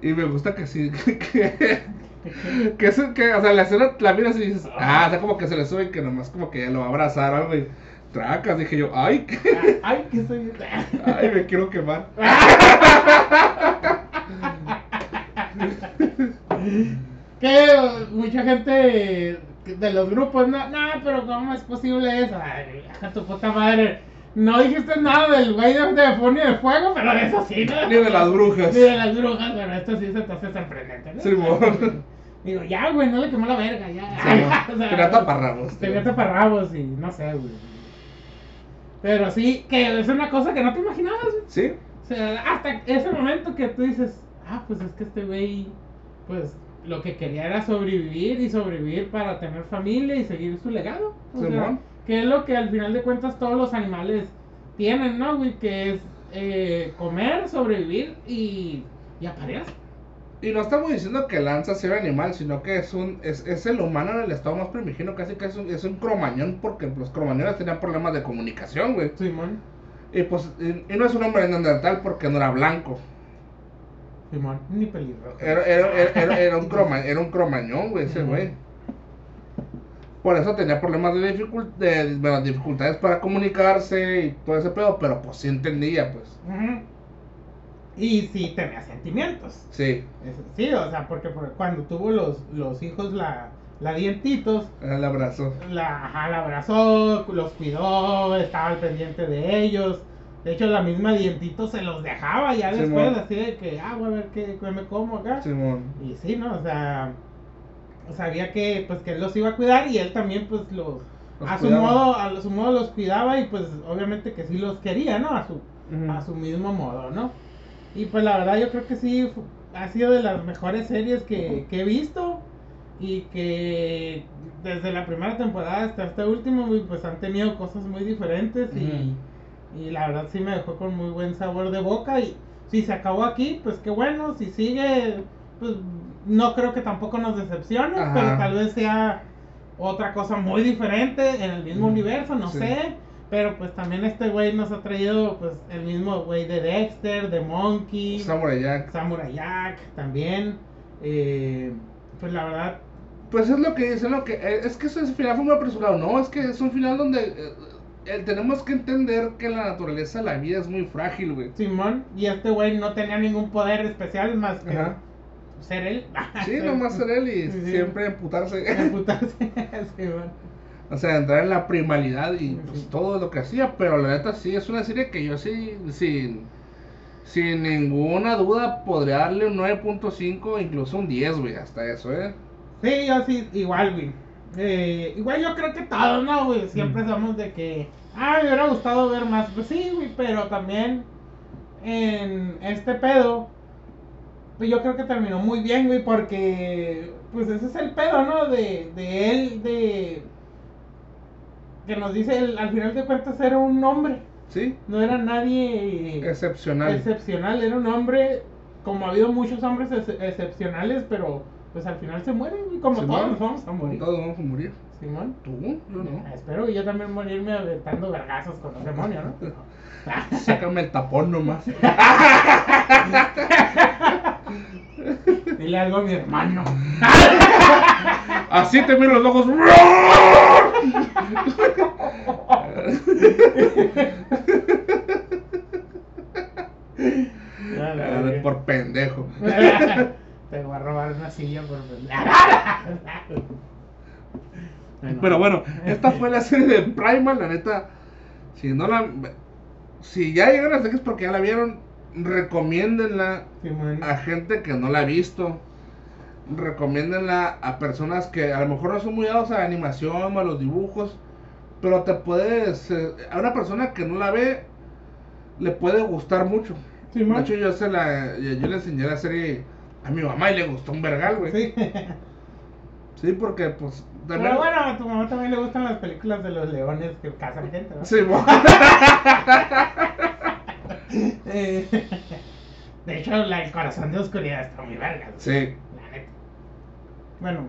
Y me gusta que sí, que, que, que, eso- que, o sea, la escena la miras y dices, ah, o sea, como que se le sube y que nomás como que lo va a abrazar o algo y tracas, dije yo, ay, que, Ay, que soy. ay, me quiero quemar. que mucha gente de los grupos, no, no, pero ¿cómo es posible eso? Ay, hija tu puta madre. No dijiste nada del güey de, de Demonio de Fuego, pero de eso sí, ¿no? Ni de las brujas. Ni de las brujas, pero esto sí se te hace sorprendente, ¿no? Simón. Digo, ya, güey, no le quemó la verga, ya. Sí, O sea, tenía taparrabos. Tenía taparrabos y no sé, güey. Pero sí, que es una cosa que no te imaginabas, güey. Sí, O sea, hasta ese momento que tú dices, ah, pues es que este güey, pues lo que quería era sobrevivir y sobrevivir para tener familia y seguir su legado. O sea, Simón. Que es lo que al final de cuentas todos los animales tienen, ¿no, güey? Que es eh, comer, sobrevivir y, y aparear. Y no estamos diciendo que Lanza sea un animal, sino que es un es, es el humano en el estado más primigenio, casi que es un, es un cromañón, porque los cromañones tenían problemas de comunicación, güey. Simón. Y pues, y, y no es un hombre neandertal porque no era blanco. Simón, ni pelirrojo. Era, era, era, era, un, croma, era un cromañón, güey, ese güey. Por eso tenía problemas de, dificult- de bueno, dificultades para comunicarse y todo ese pedo, pero pues sí entendía, pues. Y sí tenía sentimientos. Sí, Eso Sí, o sea, porque por- cuando tuvo los, los hijos la, la dientitos, el abrazo. la, ajá, la abrazó, los cuidó, estaba al pendiente de ellos. De hecho, la misma dientito se los dejaba ya después, así de que, ah, voy a ver qué, qué me como acá. Simón. Y sí, ¿no? O sea, sabía que, pues, que él los iba a cuidar y él también, pues, los, Los a su cuidaba. modo, a su modo los cuidaba y, pues, obviamente que sí los quería, ¿no? A su, Ujú. a su mismo modo, ¿no? Y pues la verdad yo creo que sí ha sido de las mejores series que, que he visto y que desde la primera temporada hasta este último pues han tenido cosas muy diferentes y, y la verdad sí me dejó con muy buen sabor de boca y si se acabó aquí pues qué bueno, si sigue pues no creo que tampoco nos decepcione, Ajá. pero tal vez sea otra cosa muy diferente en el mismo Mm, universo, no sí. sé. Pero pues también este güey nos ha traído pues el mismo güey de Dexter, de Monkey, Samurai Jack. Samurai Jack también. Eh, pues la verdad, Pues es lo que es lo que eh, es que ese final fue muy apresurado, no, es que es un final donde eh, eh, tenemos que entender que la naturaleza la vida es muy frágil, güey. Simón, y este güey no tenía ningún poder especial más que Ajá. Ser él. Sí, nomás ser él y Sí, sí. siempre emputarse. Emputarse. Simón. o sea, entrar en la primalidad y Sí. pues, todo lo que hacía, pero la neta sí es una serie que yo sí sin sin ninguna duda podría darle un 9.5, incluso un 10, güey, hasta eso, eh. Sí, yo sí, igual, güey. Eh, igual yo creo que todos, ¿no, güey? Siempre Mm. somos de que, ah, me hubiera gustado ver más. Pues sí, güey, pero también en este pedo, yo creo que terminó muy bien, güey, porque, pues ese es el pedo, ¿no? De, de él, de... Que nos dice, él, al final de cuentas era un hombre, Sí, no era nadie excepcional. excepcional, era un hombre, como ha habido muchos hombres ex- excepcionales, pero pues al final se mueren, güey, como Simón. todos nos vamos a morir. Todos vamos a morir. Simón. ¿Tú? Yo no. Espero que yo también morirme aventando vergazos con los demonios, ¿no? Sácame el tapón nomás. Dile algo a mi hermano. Así te miro los ojos. Por pendejo. Te voy a robar una silla por Pero bueno, esta fue la serie de Primal, la neta. Si no la. Si ya llegaron hasta aquí es porque ya la vieron. Recomiéndenla a gente que no la ha visto. Recomiéndenla a personas que a lo mejor no son muy dados a la animación o a los dibujos. Pero te puedes. eh, A una persona que no la ve, le puede gustar mucho. De Simón. hecho, yo, se la, yo, yo le enseñé la serie a mi mamá y le gustó un vergal, güey. Sí. Sí. porque pues. también- Pero bueno, a tu mamá también le gustan las películas de los leones que cazan gente, ¿no? Sí, mo- Eh, De hecho, la, el corazón de oscuridad está muy verga. sí. La neta. Bueno,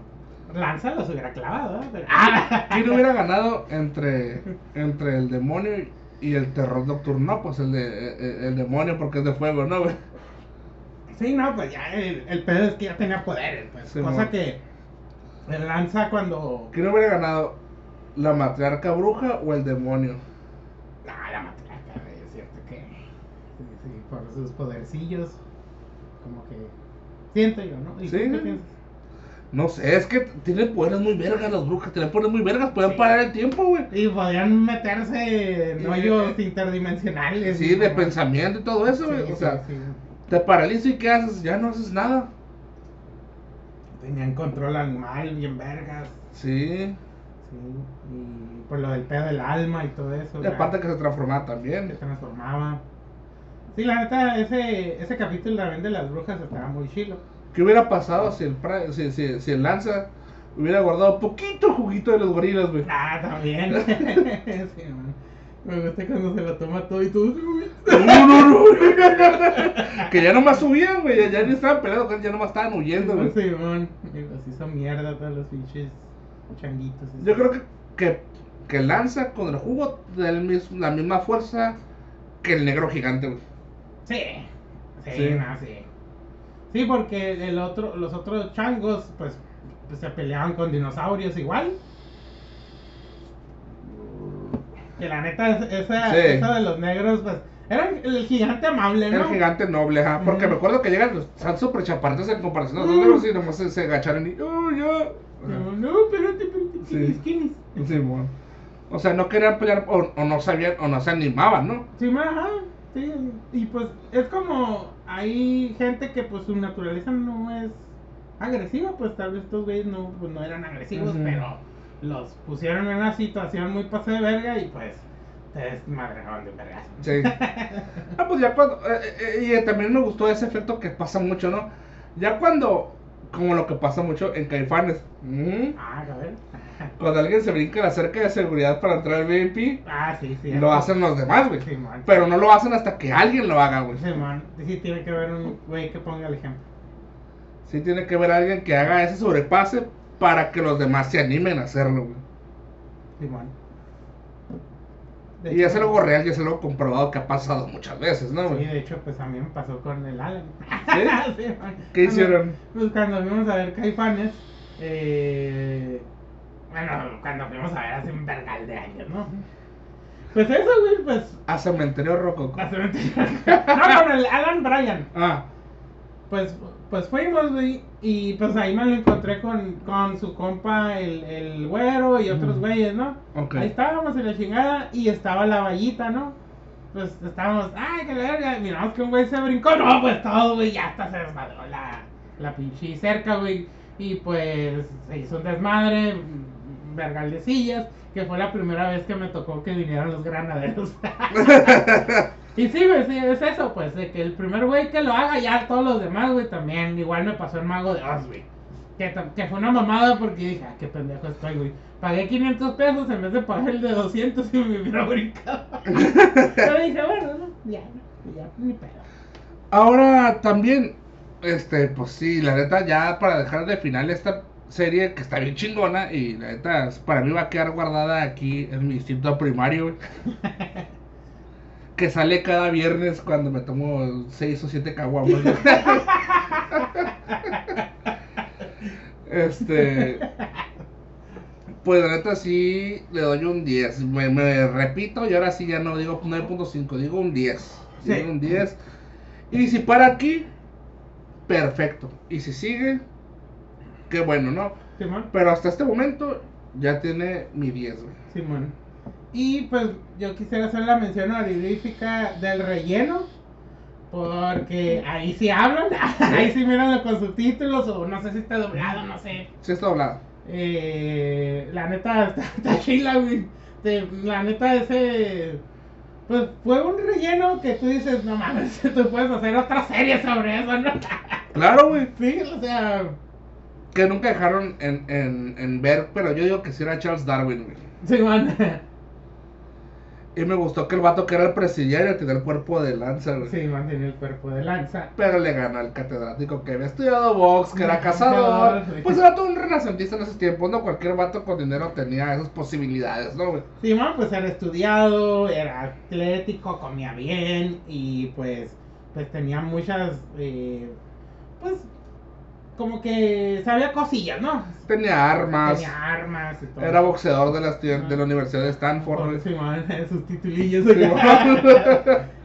Lanza los hubiera clavado, ¿eh? Pero- ¿Quién hubiera ganado entre, entre el demonio y el terror nocturno? Pues el, de, el, el demonio porque es de fuego, ¿no? Sí, no, pues ya el, el pedo es que ya tenía poderes, pues. Sí, cosa que el lanza cuando. ¿Quién hubiera ganado? ¿La matriarca bruja o el demonio? Ah, la matraca, güey, es cierto que. Sí, sí, por sus podercillos. Como que. Siento yo, ¿no? ¿Y tú Sí. qué? No sé, es que tienen poderes muy vergas las brujas, tienen poderes muy vergas, pueden Sí. parar el tiempo, güey. Y podían meterse en hoyos interdimensionales. Sí, de como- pensamiento y todo eso, güey. Sí, o sea, te paraliza y ¿qué haces? Ya no haces nada. Tenían control animal, bien vergas. Sí. Sí, y por lo del pedo del alma y todo eso. Y aparte que se transformaba se también. transformaba. Sí, la neta, ese, ese capítulo también de las brujas estaba muy chilo. ¿Qué hubiera pasado si el, si, si, si el lanza hubiera guardado poquito juguito de los gorilas, güey? Ah, también. sí. Me gusta cuando se lo toma todo y todo. uy. No, no, no. que ya nomás subían, güey. Ya, ya ni estaban peleando, ya nomás estaban huyendo, güey. Sí, man. Los hizo mierda todos los pinches changuitos. Yo creo que, que, que lanza con el jugo de la misma fuerza que el negro gigante, güey. Sí. Sí, Sí. no, sí. Sí, porque el otro, los otros changos, pues, pues, se peleaban con dinosaurios igual. Que la neta, es- esa, Sí. esa de los negros, pues, era el, gigante amable, ¿no? El gigante noble, ajá. Porque me acuerdo que llegan los están súper en comparación a los Mm. negros y nomás se, se agacharon y. ¡Oh, ya! No, no, espérate, espérate, Sí. kinis. Sí, bueno. O sea, no querían pelear o, o no sabían o no se animaban, ¿no? Sí, ajá, sí, y pues es como hay gente que pues su naturaleza no es agresiva, pues tal vez estos güeyes no, pues, no eran agresivos, pero los pusieron en una situación muy pase de verga y pues te desmadraron de vergas. Sí. Ah, pues ya cuando. eh, eh, y también me gustó ese efecto que pasa mucho, ¿no? Ya cuando. Como lo que pasa mucho en Caifanes. ¿mm? Ah, a ver. Cuando alguien se brinca la cerca de seguridad para entrar al VIP, Ah, sí, sí. lo hacen los demás, güey. Sí. Pero no lo hacen hasta que alguien lo haga, güey. Sí, man. Sí, tiene que haber un güey que ponga el ejemplo. Sí tiene que haber alguien que haga ese sobrepase para que los demás se animen a hacerlo, güey. Sí, man. De Y es algo real y es algo comprobado que ha pasado muchas veces, ¿no, Sí, de hecho, pues a mí me pasó con el Alan. ¿Qué hicieron? Pues cuando fuimos a ver Caifanes, eh, bueno, cuando fuimos a ver hace un vergal de años, ¿no? Pues eso, güey, pues. A Cementerio Rococo. básicamente- no, con el Alan Bryan. Ah, Pues, pues fuimos, güey, y pues ahí me lo encontré con, con su compa, el, el güero y otros güeyes, ¿no? ok. Ahí estábamos en la chingada y estaba la vallita, ¿no? Pues estábamos, ay, que la verga, miramos que un güey se brincó, no, pues todo, güey, ya hasta se desmadró la, la pinche cerca, güey. Y pues se hizo un desmadre, mm, vergal de sillas, que fue la primera vez que me tocó que vinieran los granaderos. y sí, güey, sí, es eso, pues, de que el primer güey que lo haga, ya todos los demás, güey, también. Igual me pasó el mago de Oz, güey. Que, fue una mamada porque dije, ah, qué pendejo estoy, güey. Pagué 500 pesos en vez de pagar el de 200 y me hubiera brincado. Pero dije, bueno, no, ya, ya, ni pedo. Ahora también, este, pues sí, la neta, ya para dejar de final esta serie que está bien chingona y la neta, para mí va a quedar guardada aquí en mi instinto primario, güey. Que sale cada viernes cuando me tomo 6 o 7 caguamas. Este. Pues la neta sí le doy un 10. Me, me repito y ahora sí ya no digo 9.5, digo un 10. Sí. Digo un 10. Y si para aquí, perfecto. Y si sigue, qué bueno, ¿no? Simón, Pero hasta este momento ya tiene mi 10, güey. Simón. Y pues yo quisiera hacer la mención honorífica del relleno. Porque ahí sí hablan, ahí sí miran con subtítulos o no sé si está doblado, no sé. Sí está doblado. Eh, la neta está, está chila, güey. La neta ese... Pues fue un relleno que tú dices, no mames, tú puedes hacer otra serie sobre eso, ¿no? Claro, güey. Sí, o sea... Que nunca dejaron en, en, en ver, pero yo digo que sí era Charles Darwin, güey. Sí, man. Y me gustó que el vato que era el presidiario tenía el cuerpo de lanza, güey. Sí, mantenía el cuerpo de lanza. Pero le ganó al catedrático que había estudiado box, que era cazador. Sí. Pues era todo un renacentista en esos tiempos, ¿no? Cualquier vato con dinero tenía esas posibilidades, ¿no, güey? Simón, pues era estudiado, era atlético, comía bien y pues, pues tenía muchas, eh, pues, como que sabía cosillas, ¿no? Tenía armas. Tenía armas y todo. Era boxeador de la, de la Universidad de Stanford. Simón, sus titulillos.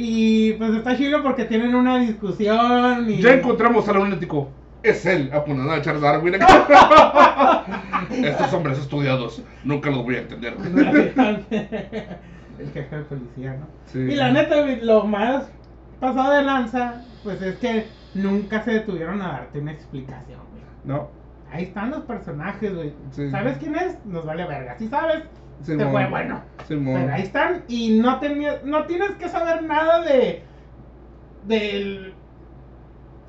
Y pues está chido porque tienen una discusión y... Ya encontramos al lunático. Es él, apuntando a Charles Darwin. Estos hombres estudiados, nunca los voy a entender. El jefe de policía, ¿no? Sí. Y la neta, lo más pasado de lanza, pues es que nunca se detuvieron a darte una explicación, güey. No, Ahí están los personajes, güey. Sí. ¿Sabes quién es? Nos vale verga. Si sabes, te Simón. fue bueno. Simón. Pero ahí están y no tenía, no tienes que saber nada de del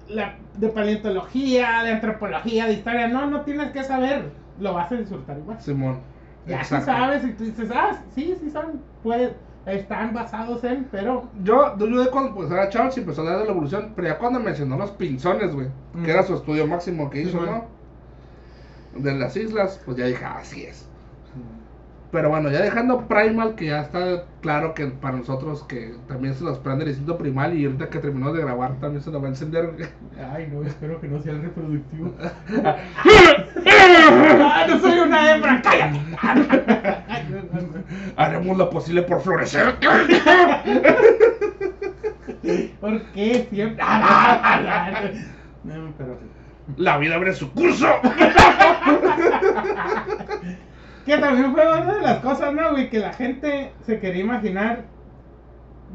la, de paleontología, de antropología, de historia, no, no tienes que saber, lo vas a disfrutar igual. Simón. Ya Exacto. sabes y tú dices, ah, sí, sí son, pues, están basados en, pero Yo, yo de cuando pues, era chavo sí empezó a dar de la evolución, pero ya cuando mencionó los pinzones, güey, Mm. que era su estudio máximo que hizo. ¿no? De las islas, pues ya dije, "Ah, así es. Pero bueno, ya dejando Primal, que ya está claro que para nosotros que también se nos prende el instinto primal y ahorita que terminó de grabar también se nos va a encender. Ay, no, espero que no sea el reproductivo. ah, no soy una hembra, cállate. Haremos lo posible por florecer. ¿Por qué siempre? no, pero La vida abre su curso. Que también fue una de las cosas, ¿no, güey? Que la gente se quería imaginar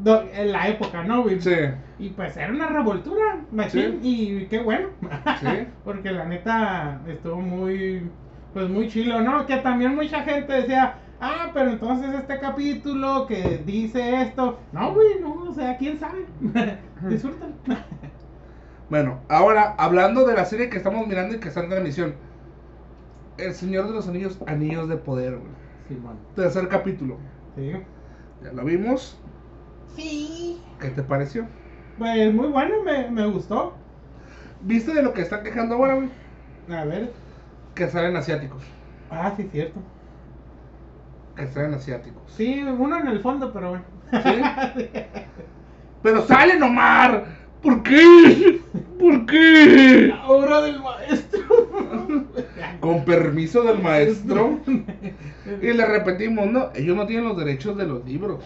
do- en la época, ¿no, güey? Sí, Y pues era una revoltura, machín, y qué bueno. Sí. Porque la neta estuvo muy, pues muy chilo, ¿no? Que también mucha gente decía, ah, pero entonces este capítulo que dice esto. No, güey, no, o sea, quién sabe. Disfrútalo. Bueno, ahora hablando de la serie que estamos mirando y que está en transmisión. El Señor de los Anillos, Anillos de Poder, güey. Simón. Tercer capítulo. Sí. Ya lo vimos. Sí. ¿Qué te pareció? Pues muy bueno, me, me gustó. ¿Viste de lo que están quejando ahora, güey? A ver. Que salen asiáticos. Ah, sí, cierto. Que salen asiáticos. Sí, uno en el fondo, pero bueno. ¿Sí? Pero salen, Omar. ¿Por qué? ¿Por qué? La obra del maestro. Con permiso del maestro. Y le repetimos, no, ellos no tienen los derechos de los libros.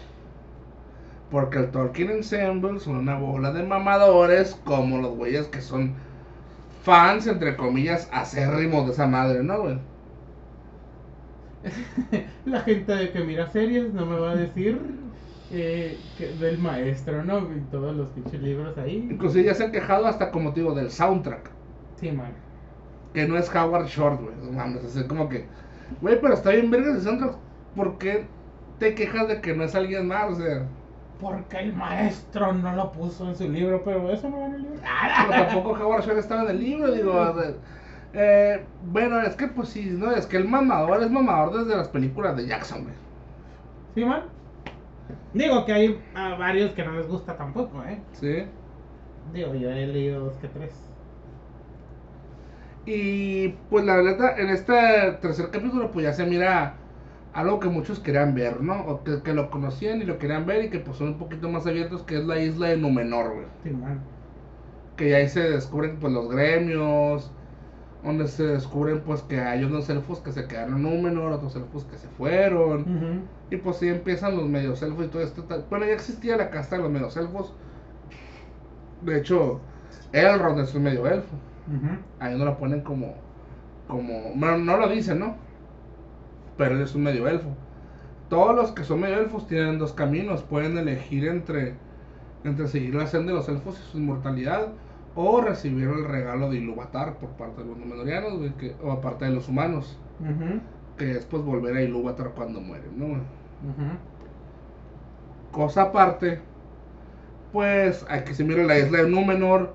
Porque el Tolkien Ensemble son una bola de mamadores como los güeyes que son fans, entre comillas, acérrimos de esa madre, ¿no, güey? La gente que mira series no me va a decir eh, que del maestro, ¿no? Y todos los pinches libros ahí. Inclusive ya se han quejado hasta como te digo del soundtrack. Sí, man. Que no es Howard Short, güey. No mames, así como que... Güey, pero está bien verga el soundtrack. ¿Por qué te quejas de que no es alguien más? O sea... Porque el maestro no lo puso en su libro, pero eso no va en el libro. Pero tampoco Howard Shore estaba en el libro, digo. o sea, eh, bueno, es que pues sí, no, es que el mamador es mamador desde las películas de Jackson, güey. ¿Sí, man? Digo que hay a varios que no les gusta tampoco, ¿eh? Sí. Digo, yo he leído dos que tres. Y pues la neta, en este tercer capítulo, pues ya se mira algo que muchos querían ver, ¿no? O que, que lo conocían y lo querían ver y que pues son un poquito más abiertos, que es la isla de Númenor, güey. Sí, man. Que ahí se descubren pues los gremios, donde se descubren pues que hay unos elfos que se quedaron en Númenor, otros elfos que se fueron. Y pues sí empiezan los medios elfos y todo esto. Bueno, ya existía la casta de los medios elfos. De hecho, Elrond es un medio elfo. Ahí no lo ponen como. como. Bueno, no lo dicen, ¿no? Pero él es un medio elfo. Todos los que son medio elfos tienen dos caminos. Pueden elegir entre. Entre seguir la senda de los elfos y su inmortalidad. O recibir el regalo de Ilúvatar por parte de los Númenóreanos, o aparte de los humanos. Que es pues volver a Ilúvatar cuando mueren, ¿no? Cosa aparte, pues aquí se mira la isla de Númenor,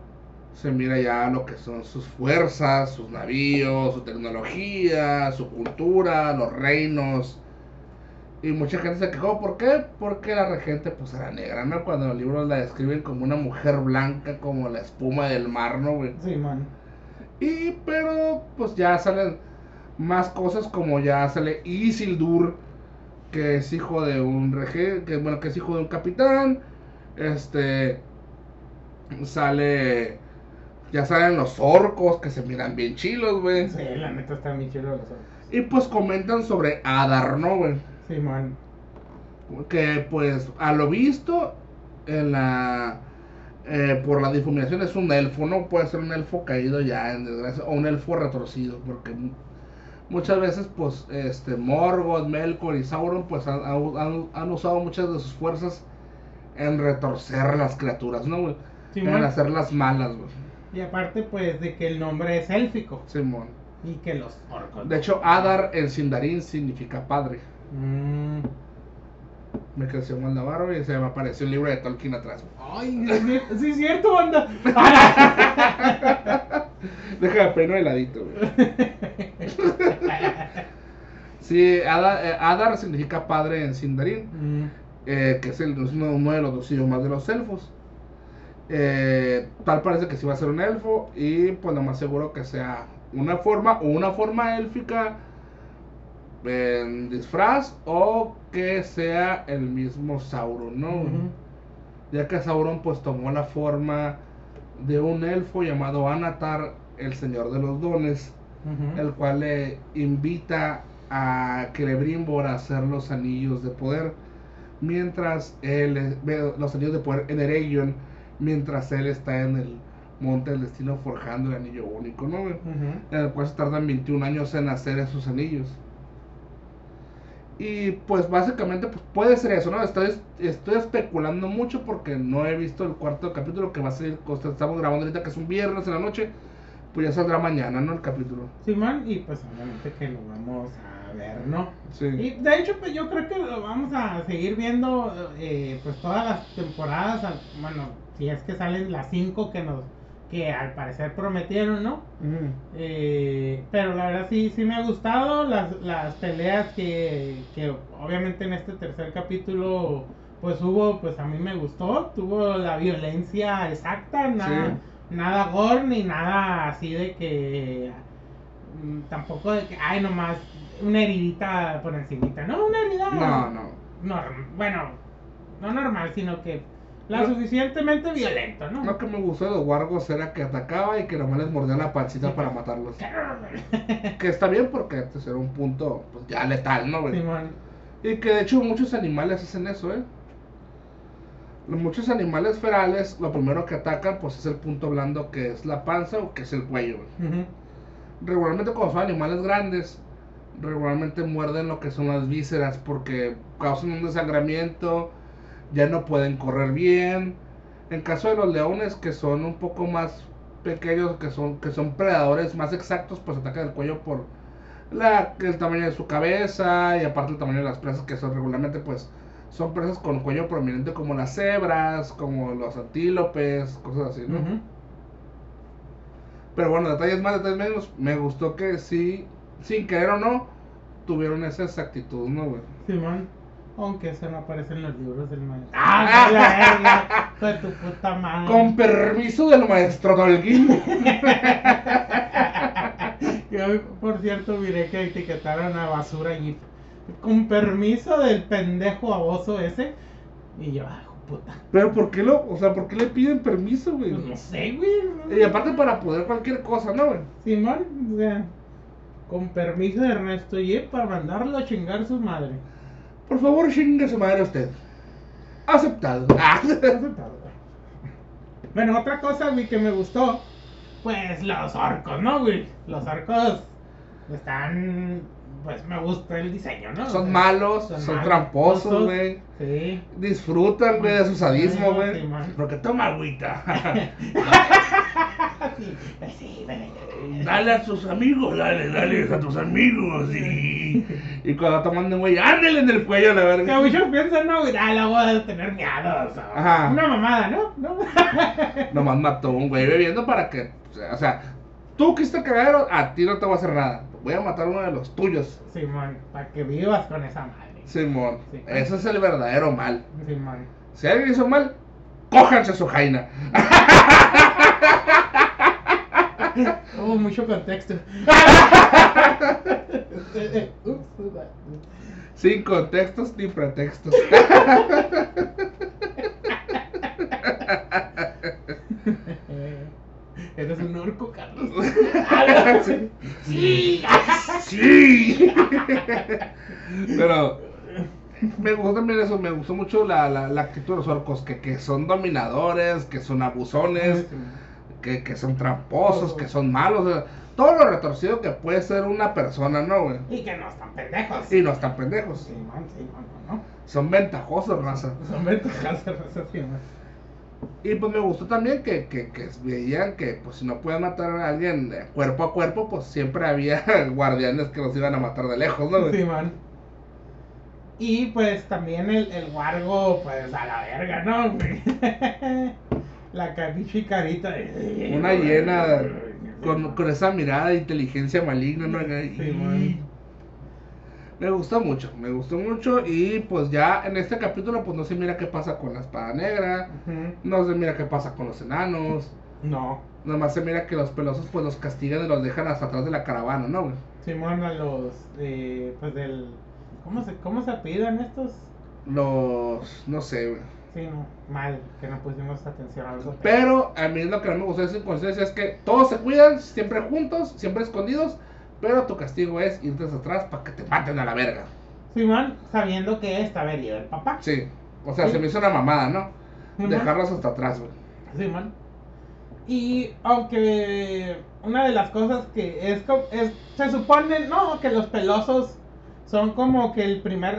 se mira ya lo que son sus fuerzas, sus navíos, su tecnología, su cultura, los reinos. Y mucha gente se quejó, ¿por qué? Porque la regente pues era negra, ¿no? Cuando los libros la describen como una mujer blanca, como la espuma del mar, ¿no, güey? Sí, man. Y pero pues ya salen más cosas como ya sale Isildur, que es hijo de un rege, que bueno, que es hijo de un capitán. Este sale ya salen los orcos que se miran bien chilos, güey. Sí, la neta está bien chido los ojos. Y pues comentan sobre Adar, ¿no, güey? Sí, man. Que pues a lo visto en la eh, por la difuminación es un elfo, no puede ser un elfo caído ya en desgracia o un elfo retorcido, porque mu- muchas veces pues este Morgoth, Melkor y Sauron pues han, han- han usado muchas de sus fuerzas en retorcer las criaturas, ¿no? güey? Sí, en hacerlas malas, güey. Y aparte, pues, de que el nombre es élfico. Simón. Y que los orcos. De hecho, Adar en Sindarin significa padre. Mm. Me creció mal la barba y se me apareció el libro de Tolkien atrás. Ay. Sí, es cierto, banda. Deja de peino heladito, güey. Sí, Adar, eh, Adar significa padre en Sindarin, Mm. eh, que es el, uno, uno de los dos idiomas de los elfos. Eh, tal parece que sí va a ser un elfo y pues lo más seguro que sea una forma o una forma élfica en disfraz o que sea el mismo Sauron, ¿no? Ya que Sauron pues tomó la forma de un elfo llamado Anatar, el señor de los dones, el cual le invita a Celebrimbor a hacer los anillos de poder, mientras él, ve los anillos de poder en Eregion, mientras él está en el monte del destino forjando el anillo único, ¿no? En el cual se tardan 21 años en hacer esos anillos. Y pues básicamente pues puede ser eso, ¿no? Estoy, estoy especulando mucho porque no he visto el cuarto capítulo que va a salir, estamos grabando ahorita que es un viernes en la noche, pues ya saldrá mañana, ¿no? El capítulo. Simón, y pues obviamente que lo vamos a ver, ¿no? Sí. Y de hecho, pues yo creo que lo vamos a seguir viendo, eh, pues todas las temporadas, bueno, si es que salen las cinco que nos, que al parecer prometieron, ¿no? Eh, pero la verdad sí, sí me ha gustado las, las peleas que, que obviamente en este tercer capítulo pues hubo, pues a mí me gustó, tuvo la violencia exacta, nada, Sí. nada gore ni nada así de que mm, tampoco de que, ay nomás una heridita por encimita, no, una herida No, no. norm- bueno, no normal, sino que la suficientemente violento, ¿no? Lo que me gustó de los wargos era que atacaba y que nomás les mordía la pancita para matarlos. Que está bien porque este era un punto pues, ya letal, ¿no? Y que de hecho muchos animales hacen eso, ¿eh? Muchos animales ferales, lo primero que atacan pues es el punto blando que es la panza o que es el cuello. Regularmente cuando son animales grandes, regularmente muerden lo que son las vísceras porque causan un desangramiento, ya no pueden correr bien. En caso de los leones que son un poco más pequeños, que son, que son predadores más exactos, pues atacan el cuello por la, el tamaño de su cabeza y aparte el tamaño de las presas que son regularmente pues son presas con cuello prominente como las cebras, como los antílopes, cosas así, ¿no? Pero bueno, detalles más, detalles menos. Me gustó que sí, sin querer o no, tuvieron esa exactitud, ¿no, güey? Simón. Aunque eso no aparece en los libros del maestro. ¡Ah, la verga! Hijo de tu puta madre. Con permiso del maestro Tolkien. Yo, por cierto, miré que etiquetaron a basura allí. Con permiso del pendejo baboso ese. Y yo, de puta. Pero ¿por qué lo, o sea, por qué le piden permiso, güey? Pues no sé, güey. Y aparte para poder cualquier cosa, ¿no, güey? Simón, o sea, con permiso de Ernesto Y para mandarlo a chingar su madre. Por favor, chingue su madre usted. Aceptado. Ah. Bueno, otra cosa, güey, que me gustó, pues los orcos, ¿no, güey? Los orcos están, pues me gusta el diseño, ¿no? O Son sea, malos, son, malos, tramposos, güey. Sí. Disfrutan, güey, de su sadismo, güey. sí. Porque toma agüita. Sí, dale, dale. Dale a tus amigos, dale, dale a tus amigos. Y, y cuando tomando, güey, ándale en el cuello, la Que verga. muchos piensan, no, güey, ah, la voy a tener miados. o Ajá. Una mamada, ¿no? ¿No? Nomás mató a un güey bebiendo para que, o sea, tú quiste cagadero, a ti no te voy a hacer nada. Voy a matar a uno de los tuyos. Simón, para que vivas con esa madre. Simón, Sí. ese es el verdadero mal. Simón. Si alguien hizo mal, cójanse su jaina. Oh, mucho contexto. Sin contextos ni pretextos. Eres un orco, Carlos. sí. Sí. Pero me gustó también eso, me gustó mucho la, la, la actitud de los orcos, que, que son dominadores, que son abusones, que, que son tramposos, que son malos. o sea, todo lo retorcido que puede ser una persona, ¿no, güey? Y que no están pendejos. Y no están pendejos. Simón, Simón, ¿no? Son ventajosos, raza. Son ventajas de raza, Simón. Y pues me gustó también que, que, que veían que pues si no pueden matar a alguien eh, cuerpo a cuerpo, pues siempre había guardianes que los iban a matar de lejos, ¿no? güey? Simón. Y pues también el, el wargo, pues a la verga, ¿no? la capichi carita. de- Una hiena con, con esa mirada de inteligencia maligna, ¿no? Simón. me gustó mucho, me gustó mucho y pues ya en este capítulo pues no se mira qué pasa con la espada negra, no se mira qué pasa con los enanos, No. nomás se mira que los pelosos pues los castigan y los dejan hasta atrás de la caravana, ¿no? güey? Simón a los, eh, pues del, ¿cómo se, cómo se apellidan estos? Los, no sé, güey. Sí, no, mal, que no pusimos atención a algo. Pero a mí lo que no me gustó de esa inconsciencia es que todos se cuidan, siempre juntos, siempre escondidos, pero tu castigo es irte atrás para que te maten a la verga. Simón, sabiendo que estaba herido el papá. Sí, o sea, Sí. se me hizo una mamada, ¿no? Simón. Dejarlos hasta atrás, güey. Simón. Y aunque una de las cosas que es, es se supone, no, que los pelosos son como que el primer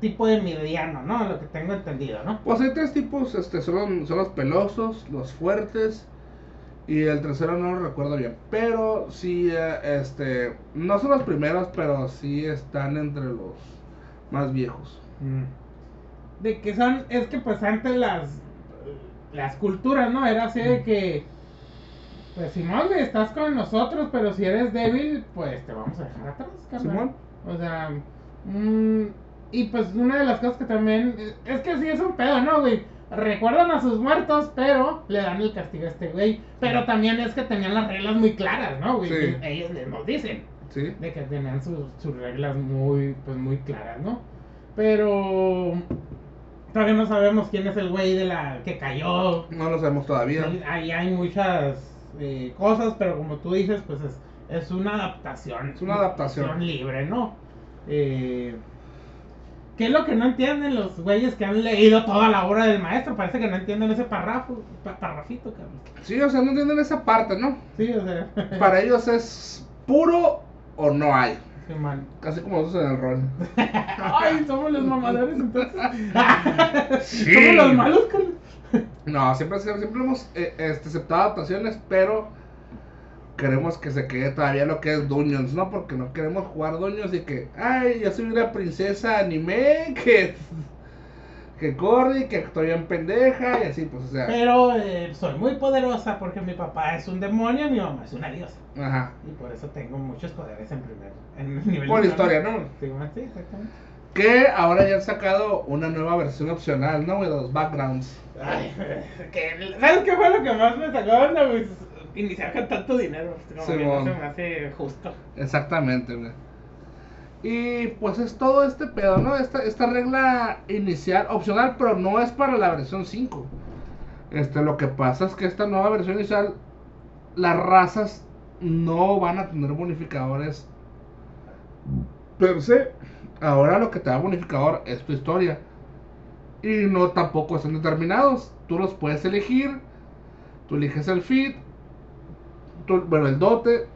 tipo de mediano, ¿no? Lo que tengo entendido, ¿no? Pues hay tres tipos, este, son, son los pelosos, los fuertes y el tercero no lo recuerdo bien. Pero sí, eh, este, no son los primeros, pero sí están entre los más viejos. De que son, es que pues antes las, las culturas, ¿no? Era así de que, pues Simón, estás con nosotros, pero si eres débil, pues te vamos a dejar atrás, carnal. Simón. O sea, mm, y pues una de las cosas que también, es que sí es un pedo, ¿no, güey? Recuerdan a sus muertos, pero le dan el castigo a este güey. Pero también es que tenían las reglas muy claras, ¿no, güey? Sí. Ellos les nos dicen Sí. de que tenían sus, sus reglas muy, pues muy claras, ¿no? Pero todavía no sabemos quién es el güey de la que cayó. No lo sabemos todavía. Ahí hay muchas eh, cosas, pero como tú dices, pues es, es una adaptación. Es una adaptación. libre, ¿no? Eh, ¿Qué es lo que no entienden los güeyes que han leído toda la obra del maestro? Parece que no entienden ese párrafo, pa- parrafito, cabrón. Sí, o sea, no entienden esa parte, ¿no? Sí, o sea. Para ellos es puro o no hay. Sí, man. Casi como nosotros en el rol. Ay, somos los mamadores entonces. Sí. Somos los malos, Carlos. No, siempre, siempre hemos eh, este, aceptado adaptaciones, pero queremos que se quede todavía lo que es Dungeons, ¿no? Porque no queremos jugar Dungeons y que, ay, yo soy una princesa anime que, que corre y que estoy bien pendeja y así, pues, o sea, Pero eh, soy muy poderosa porque mi papá es un demonio y mi mamá es una diosa. ajá. Y por eso tengo muchos poderes en primer en nivel Por historia, ¿no? Sí, exactamente. Que ahora ya han sacado una nueva versión opcional, ¿no? De los backgrounds. Ay, que, ¿sabes qué fue lo que más me sacó onda, güey? Iniciar con tanto dinero. Como que no se me hace justo. Exactamente, güey. Y pues es todo este pedo, ¿no? Esta, esta regla inicial, opcional, pero no es para la versión 5. Este, lo que pasa es que esta nueva versión inicial, las razas no van a tener bonificadores per se. Ahora lo que te da bonificador es tu historia. Y no tampoco están determinados. Tú los puedes elegir. Tú eliges el feed. Bueno, el dote.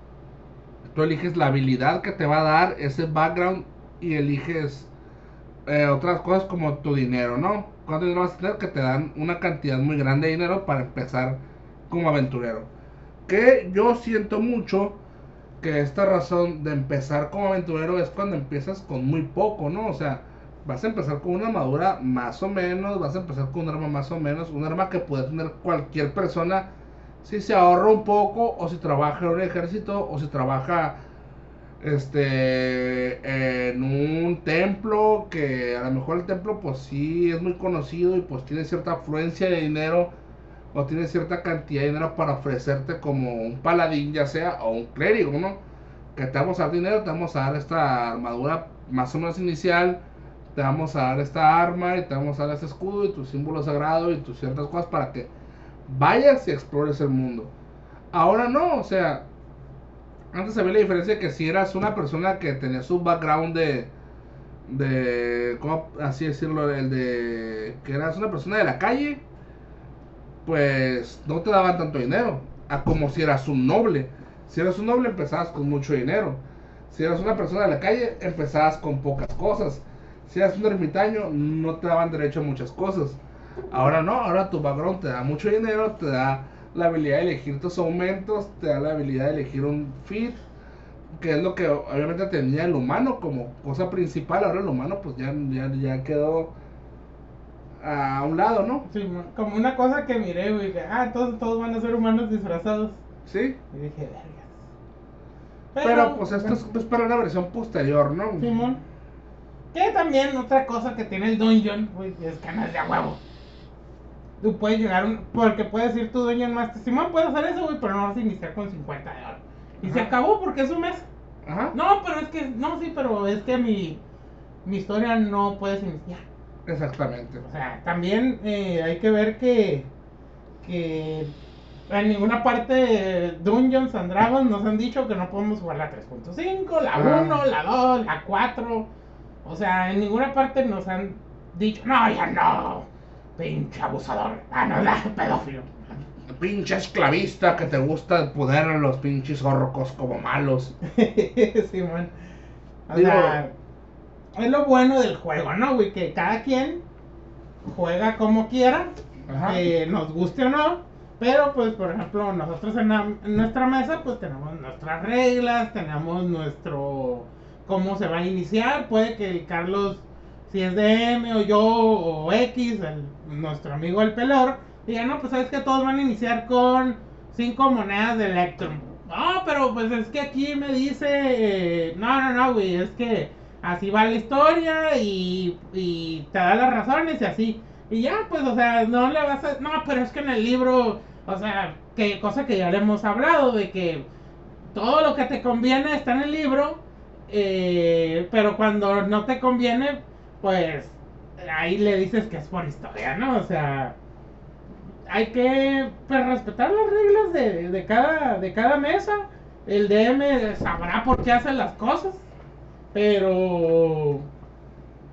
Tú eliges la habilidad que te va a dar ese background. Y eliges eh, otras cosas como tu dinero, ¿no? ¿Cuánto dinero vas a tener? Que te dan una cantidad muy grande de dinero para empezar como aventurero. Que yo siento mucho que esta razón de empezar como aventurero es cuando empiezas con muy poco, ¿no? O sea, vas a empezar con una armadura más o menos, vas a empezar con un arma más o menos, un arma que puede tener cualquier persona si se ahorra un poco o si trabaja en un ejército o si trabaja este en un templo que a lo mejor el templo pues sí es muy conocido y pues tiene cierta afluencia de dinero o tiene cierta cantidad de dinero para ofrecerte como un paladín ya sea o un clérigo, ¿no? Que te vamos a dar dinero, te vamos a dar esta armadura más o menos inicial, te vamos a dar esta arma y te vamos a dar este escudo y tu símbolo sagrado y tus ciertas cosas para que vayas y explores el mundo. Ahora no, o sea, antes había la diferencia que si eras una persona que tenía su background de, de, ¿cómo así decirlo? El de que eras una persona de la calle, pues no te daban tanto dinero, a como si eras un noble. Si eras un noble empezabas con mucho dinero. Si eras una persona de la calle empezabas con pocas cosas. Si eras un ermitaño no te daban derecho a muchas cosas. Ahora no, ahora tu background te da mucho dinero, te da la habilidad de elegir tus aumentos, te da la habilidad de elegir un fit, que es lo que obviamente tenía el humano como cosa principal, ahora el humano pues ya, ya, ya quedó a un lado, ¿no? Sí, mo- como una cosa que miré, güey, que, ah, todos, todos van a ser humanos disfrazados. Sí, Y dije, vergas. pero, pues esto es pues, para una versión posterior, ¿no? Simón. Que también otra cosa que tiene el dungeon, güey, es es de a huevo. Tú puedes llegar, un, porque puedes ir tu dungeon master. Simón puede hacer eso, güey, pero no vas a iniciar con 50 de oro. Y se acabó porque es un mes. Ajá, No, pero es que, no, sí, pero es que mi, mi historia no puedes iniciar. exactamente. O sea, también eh, hay que ver que, que en ninguna parte de Dungeons and Dragons nos han dicho que no podemos jugar la 3.5, la Ah. 1, la 2, la 4. O sea, en ninguna parte nos han dicho, no, ya no, pinche abusador, ah, no, la pedófilo. Pinche esclavista que te gusta el poder a los pinches orcos como malos. Simón. O Digo- sea, es lo bueno del juego, ¿no, güey? Que cada quien juega como quiera, Ajá. que nos guste o no. Pero, pues, por ejemplo, nosotros en, la- en nuestra mesa, pues tenemos nuestras reglas, tenemos nuestro. cómo se va a iniciar. Puede que el Carlos, si es DM o yo o X, nuestro amigo el pelor, diga, no, pues sabes que todos van a iniciar con cinco monedas de Electrum. No, pero pues es que aquí me dice. eh, no, no, no, güey, es que así va la historia y, y te da las razones y así. Y ya, pues, o sea, no le vas a... No, pero es que en el libro, o sea, que cosa que ya le hemos hablado, de que todo lo que te conviene está en el libro, eh, pero cuando no te conviene, pues ahí le dices que es por historia, ¿no? O sea, hay que pues, respetar las reglas de, de cada, de cada mesa. El DM sabrá por qué hace las cosas, pero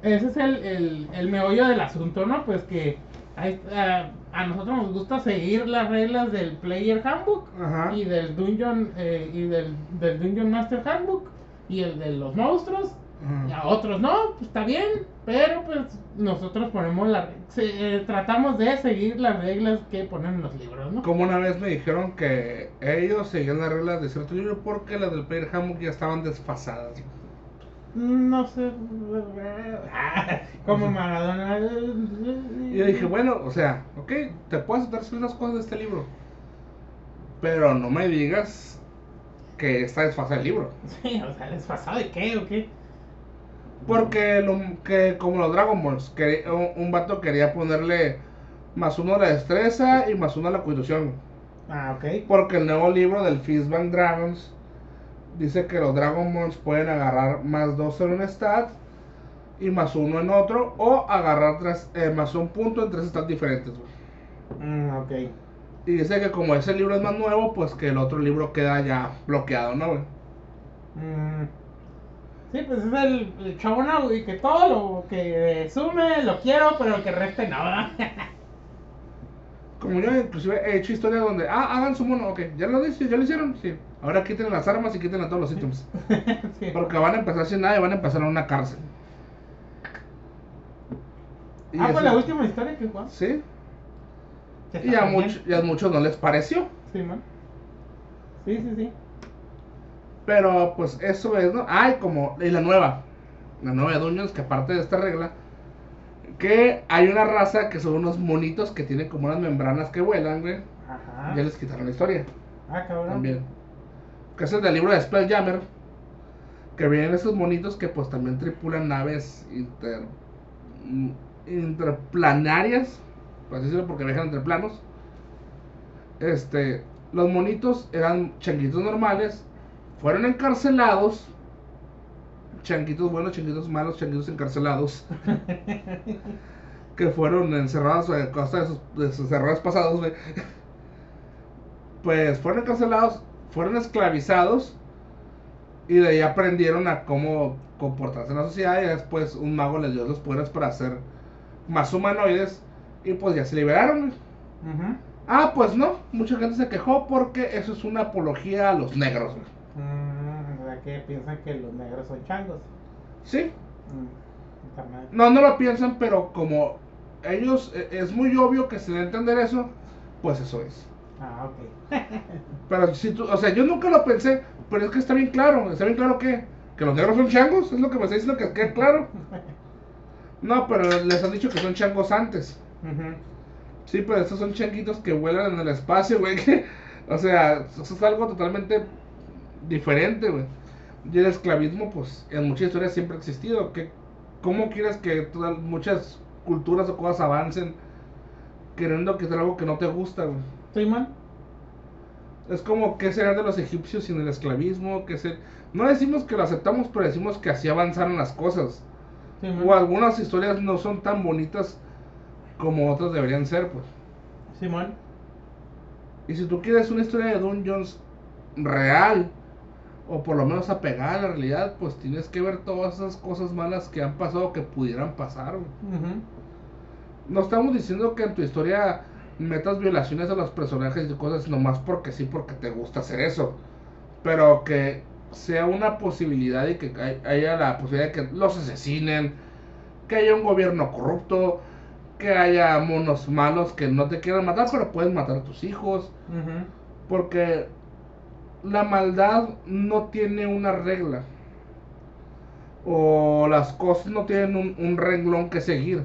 ese es el, el, el meollo del asunto, ¿no? Pues que hay- a, a nosotros nos gusta seguir las reglas del Player Handbook Ajá. y del Dungeon eh, y del, del Dungeon Master Handbook y el de los monstruos. Y a otros no, pues está bien, pero pues nosotros ponemos la eh, tratamos de seguir las reglas que ponen en los libros, ¿no? Como una vez me dijeron que ellos seguían las reglas de cierto libro porque las del Player Handbook ya estaban desfasadas. No sé, como Maradona. Y yo dije, bueno, o sea, ok, te puedo aceptar ciertas cosas de este libro. Pero no me digas que está desfasado el libro. Sí, o sea, ¿desfasado de qué o qué? Porque lo, que como los Dragon Balls, que un, un vato quería ponerle más uno a la destreza y más uno a la constitución. Ah, ok. Porque el nuevo libro del Fistbank Dragons dice que los Dragon Balls pueden agarrar más dos en un stat y más uno en otro, o agarrar tres, eh, más un punto en tres stats diferentes. Mm, ok. Y dice que como ese libro es más nuevo, pues que el otro libro queda ya bloqueado, ¿no? güey? Mm. Sí, pues es el, el no, güey, que todo lo que sume lo quiero, pero el que reste no, ¿verdad? Como yo inclusive he hecho historias donde, ah, hagan su mono, ok, ya lo dice, ya lo hicieron, sí. Ahora quiten las armas y quiten a todos los ítems. Sí. Porque van a empezar sin nada y van a empezar en una cárcel. Y Ah, eso- la última historia que jugamos. Sí, y a, está bien. much- y a muchos no les pareció. Sí, man. Sí, sí, sí. Pero pues eso es, ¿no? Ay, como, y la nueva, la nueva de Dungeons, que aparte de esta regla, que hay una raza que son unos monitos que tienen como unas membranas que vuelan, güey. Ajá. Ya les quitaron la historia Ah, cabrón. también. Que es el del libro de Spelljammer. que vienen esos monitos que pues también tripulan naves inter, interplanarias, así decirlo, porque viajan entre planos. Este, los monitos eran changuitos normales, fueron encarcelados. Changuitos buenos, changuitos malos, changuitos encarcelados. que fueron encerrados a costa de sus, de sus errores pasados, güey. Pues fueron encarcelados, fueron esclavizados y de ahí aprendieron a cómo comportarse en la sociedad y después un mago les dio los poderes para ser más humanoides y pues ya se liberaron. Ah, pues no, mucha gente se quejó porque eso es una apología a los negros. güey. Mm, o sea que piensan que los negros son changos. Sí, Mm, no, no lo piensan, pero como ellos, e- es muy obvio que se debe entender eso, pues eso es. Ah, ok. Pero si tú, o sea, yo nunca lo pensé, pero es que está bien claro, está bien claro que, que los negros son changos, es lo que me está diciendo que quede claro. No, pero les han dicho que son changos antes. Sí, pero estos son changuitos que vuelan en el espacio, güey. que- o sea, eso es algo totalmente diferente, güey. Y el esclavismo, pues, en muchas historias siempre ha existido. Que, ¿Cómo quieres que todas, muchas culturas o cosas avancen queriendo que sea algo que no te gusta, güey? ¿Sí, man? Es como que será de los egipcios sin el esclavismo, que se... No decimos que lo aceptamos, pero decimos que así avanzaron las cosas. Sí. O algunas historias no son tan bonitas como otras deberían ser, pues. Simón. Y si tú quieres una historia de Dungeons real, o por lo menos apegada a la realidad, pues tienes que ver todas esas cosas malas que han pasado que pudieran pasar. No estamos diciendo que en tu historia metas violaciones a los personajes y cosas nomás porque sí, porque te gusta hacer eso. Pero que sea una posibilidad y que hay- haya la posibilidad de que los asesinen, que haya un gobierno corrupto, que haya monos malos que no te quieran matar, pero pueden matar a tus hijos. Porque la maldad no tiene una regla. O las cosas no tienen un, un renglón que seguir.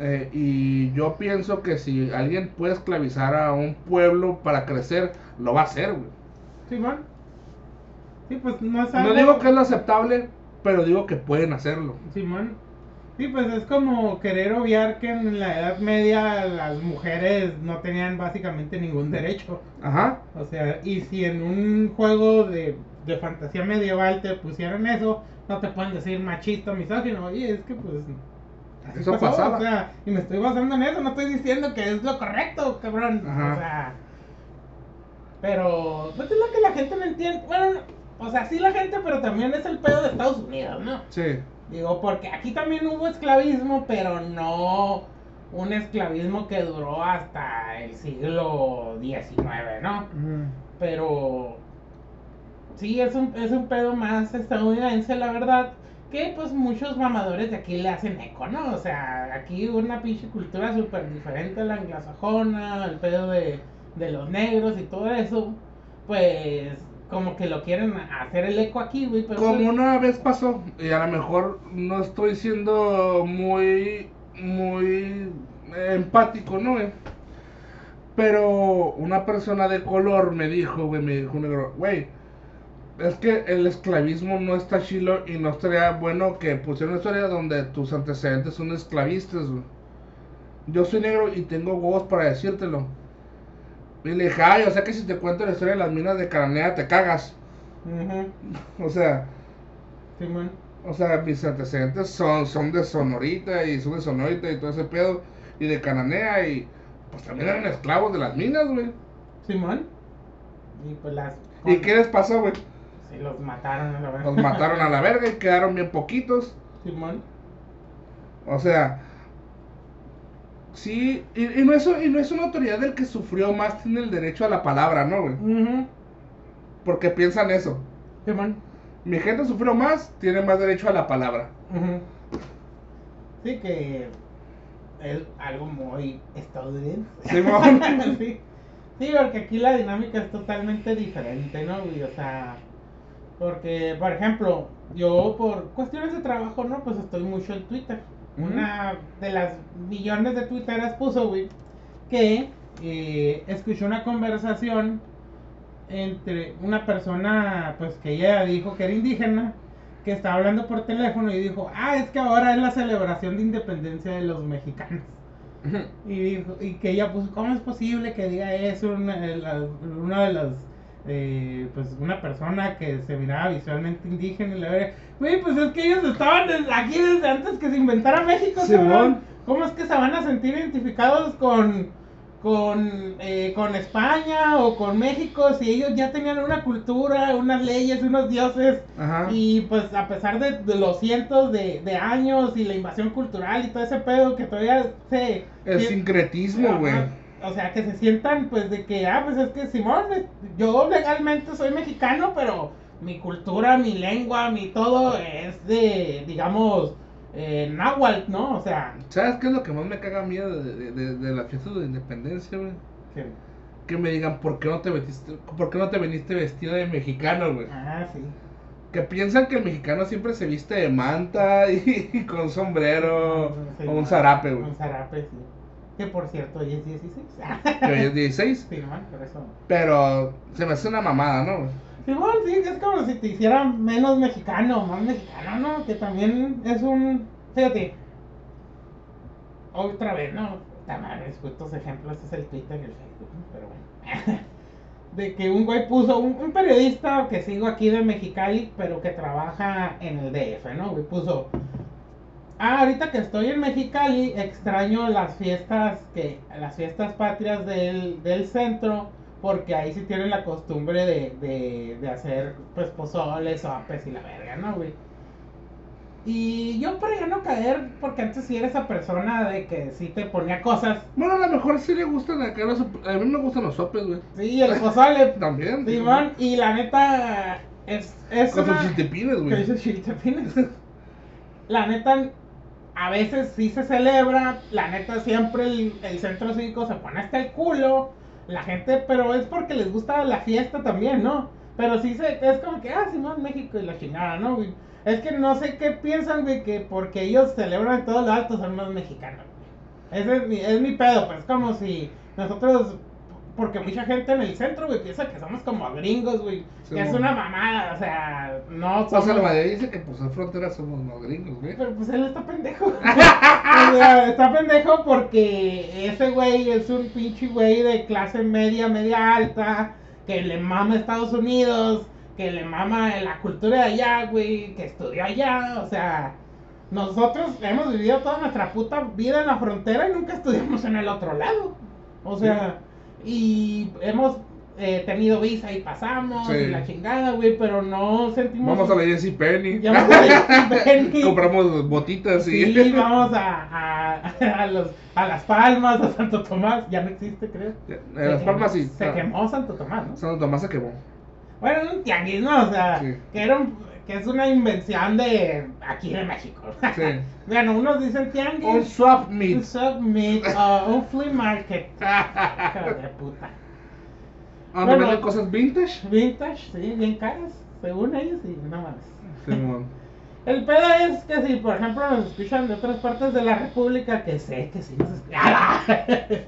Eh, y yo pienso que si alguien puede esclavizar a un pueblo para crecer, lo va a hacer, güey. Simón. Sí, pues no es algo... No digo que es lo aceptable, pero digo que pueden hacerlo. Simón. Sí, pues es como querer obviar que en la Edad Media las mujeres no tenían básicamente ningún derecho. Ajá. O sea, y si en un juego de, de fantasía medieval te pusieran eso, no te pueden decir machista, misógino. Oye, es que pues. así Eso pasaba. O sea, y me estoy basando en eso, no estoy diciendo que es lo correcto, cabrón. Ajá. O sea. Pero, pues es lo que la gente no entiende. Bueno, o sea, sí la gente, pero también es el pedo de Estados Unidos, ¿no? Sí. Digo, porque aquí también hubo esclavismo, pero no un esclavismo que duró hasta el siglo XIX, ¿no? Pero sí, es un, es un pedo más estadounidense, la verdad. Que pues muchos mamadores de aquí le hacen eco, ¿no? O sea, aquí una pinche cultura súper diferente a la anglosajona, el pedo de, de los negros y todo eso. Pues como que lo quieren hacer el eco aquí, güey. Pero Como una vez pasó, y a lo mejor no estoy siendo muy, muy empático, ¿no? güey? Pero una persona de color me dijo, güey, me dijo un negro, güey, es que el esclavismo no está chilo y no estaría bueno que pusieran una historia donde tus antecedentes son esclavistas, güey. Yo soy negro y tengo huevos para decírtelo. Y le dije, ay, o sea que si te cuento la historia de las minas de Cananea te cagas. ujú, O sea, Simón. o sea, mis antecedentes son, son de Sonorita y son de Sonorita y todo ese pedo. Y de Cananea y pues también eran esclavos de las minas, güey. Simón. Y pues las. ¿Y qué les pasó, güey? Sí, los mataron a la vez. Los mataron a la verga y quedaron bien poquitos. Simón. O sea, sí, y, y no es, y no es una autoridad del que sufrió más tiene el derecho a la palabra, ¿no, güey? Ujú, Porque piensan eso. Simón. Mi gente sufrió más, tiene más derecho a la palabra. Ujú. Sí, que es algo muy estadounidense. Simón. sí. sí, porque aquí la dinámica es totalmente diferente, ¿no? güey? O sea, porque, por ejemplo, yo por cuestiones de trabajo, ¿no? Pues estoy mucho en Twitter. Una de las millones de twitteras puso, güey, que eh, escuchó una conversación entre una persona, pues que ella dijo que era indígena, que estaba hablando por teléfono y dijo, ah, es que ahora es la celebración de independencia de los mexicanos. Y, dijo, y que ella, pues, ¿cómo es posible que diga eso una de las, eh, pues, una persona que se miraba visualmente indígena y la verga? Güey, pues es que ellos estaban aquí desde antes que se inventara México, Simón. ¿Cómo es que se van a sentir identificados con, con, eh, con España o con México si ellos ya tenían una cultura, unas leyes, unos dioses? Ajá. Y pues a pesar de, de los cientos de, de años y la invasión cultural y todo ese pedo que todavía se... El sincretismo, güey. O sea, que se sientan pues de que, ah, pues es que Simón, yo legalmente soy mexicano, pero mi cultura, mi lengua, mi todo es de, digamos, eh, náhuatl, ¿no? O sea, ¿Sabes qué es lo que más me caga miedo de, de, de, de la fiesta de independencia, güey? que- Que me digan, ¿por qué no te vestiste, por qué no te viniste vestido de mexicano, güey? ah, sí. Que piensan que el mexicano siempre se viste de manta y, con sombrero Sí, o un zarape, güey. Un zarape, sí. Que por cierto, hoy es 16. Que hoy es 16. sí, no, por eso. Pero se me hace una mamada, ¿no? Igual, sí, es como si te hicieran menos mexicano, más mexicano, ¿no? Que también es un. Fíjate. Otra vez, ¿no? También estos ejemplos, este es el Twitter y el Facebook, pero bueno. De que un güey puso, un, un periodista que sigo aquí de Mexicali, pero que trabaja en el DF, ¿no? Güey, puso. Ah, ahorita que estoy en Mexicali, extraño las fiestas que las fiestas patrias del, del centro, porque ahí sí tienen la costumbre de, de, de hacer pues pozoles, sopes y la verga, ¿no, güey? Y yo para ya no caer, porque antes sí era esa persona de que sí te ponía cosas. Bueno, a lo mejor sí le gustan acá los A mí me gustan los sopes, güey. Sí, el pozole, También. Simón, y la neta es, es Con sus una- chiltepines, güey. chiltepines. La neta, a veces sí se celebra, la neta siempre el, el centro cívico se pone hasta el culo, la gente, pero es porque les gusta la fiesta también, ¿no? Pero sí se, es como que, ah, Simón, México y la chingada, ¿no? Es que no sé qué piensan, güey, que porque ellos celebran todo lo alto son más mexicanos, güey. Ese es mi, es mi pedo, pues como si nosotros, porque mucha gente en el centro, güey, piensa que somos como gringos, güey, Sí, que es una mamada, o sea, no O sea, somos... la mayoría dice que pues en frontera somos los gringos, güey. Pero pues él está pendejo. o sea, está pendejo porque ese güey es un pinche güey de clase media, media alta, que le mama Estados Unidos, que le mama la cultura de allá, güey, que estudió allá, o sea, nosotros hemos vivido toda nuestra puta vida en la frontera y nunca estudiamos en el otro lado. O sea, y hemos eh, tenido visa y pasamos Sí. y la chingada, güey, pero no sentimos... Vamos a la Jessy Penny. Ya vamos a la Penny. Compramos botitas y. Sí, vamos a, a, a, los, a Las Palmas, a Santo Tomás, ya no existe, creo. En Las Palmas sí. Se quemó Santo Tomás, ¿no? Santo Tomás se quemó. Bueno, un tianguis, ¿no? O sea, Sí. que, era un- que es una invención de aquí de México. Sí. bueno, unos dicen Un tianguis, swap un meet. submit, uh, un flea market. Hijo de puta. Donde Bueno. venden cosas vintage. Vintage, sí, bien caras, según ellos, y nada más. Simón. El pedo es que si, por ejemplo, nos escuchan de otras partes de la República, que sé que sí nos escuchan.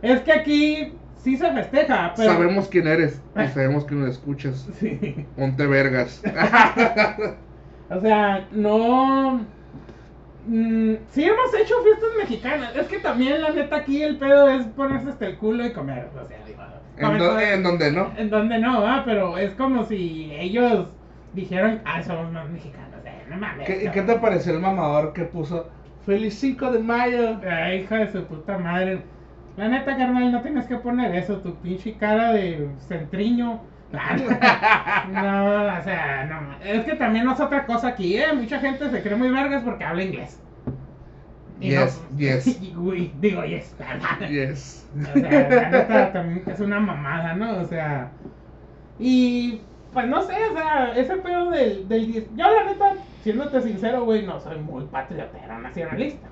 es que aquí sí se festeja, pero. Sabemos quién eres y sabemos que nos escuchas. Sí. Ponte vergas. O sea, no. Mm, sí hemos hecho fiestas mexicanas. Es que también, la neta, aquí el pedo es ponerse hasta el culo y comer. O sea, digo, ¿En, do- en donde no? en donde no, va, pero es como si ellos dijeron, ah, somos más mexicanos. Eh, no mames. ¿Qué, cabrón". ¿Qué te pareció el mamador que puso Feliz 5 de mayo? Ay, hija de su puta madre. La neta, carnal, no tienes que poner eso, tu pinche cara de centriño. No, o sea, no. Es que también no es otra cosa aquí, ¿eh? Mucha gente se cree muy vergas porque habla inglés. Y Yes, yes. Uy, digo yes. Yes. O sea, la neta también es una mamada, ¿no? O sea. Y pues no sé, o sea, ese pedo del, del Yo la neta, siéndote sincero, güey, no soy muy patriotero nacionalista.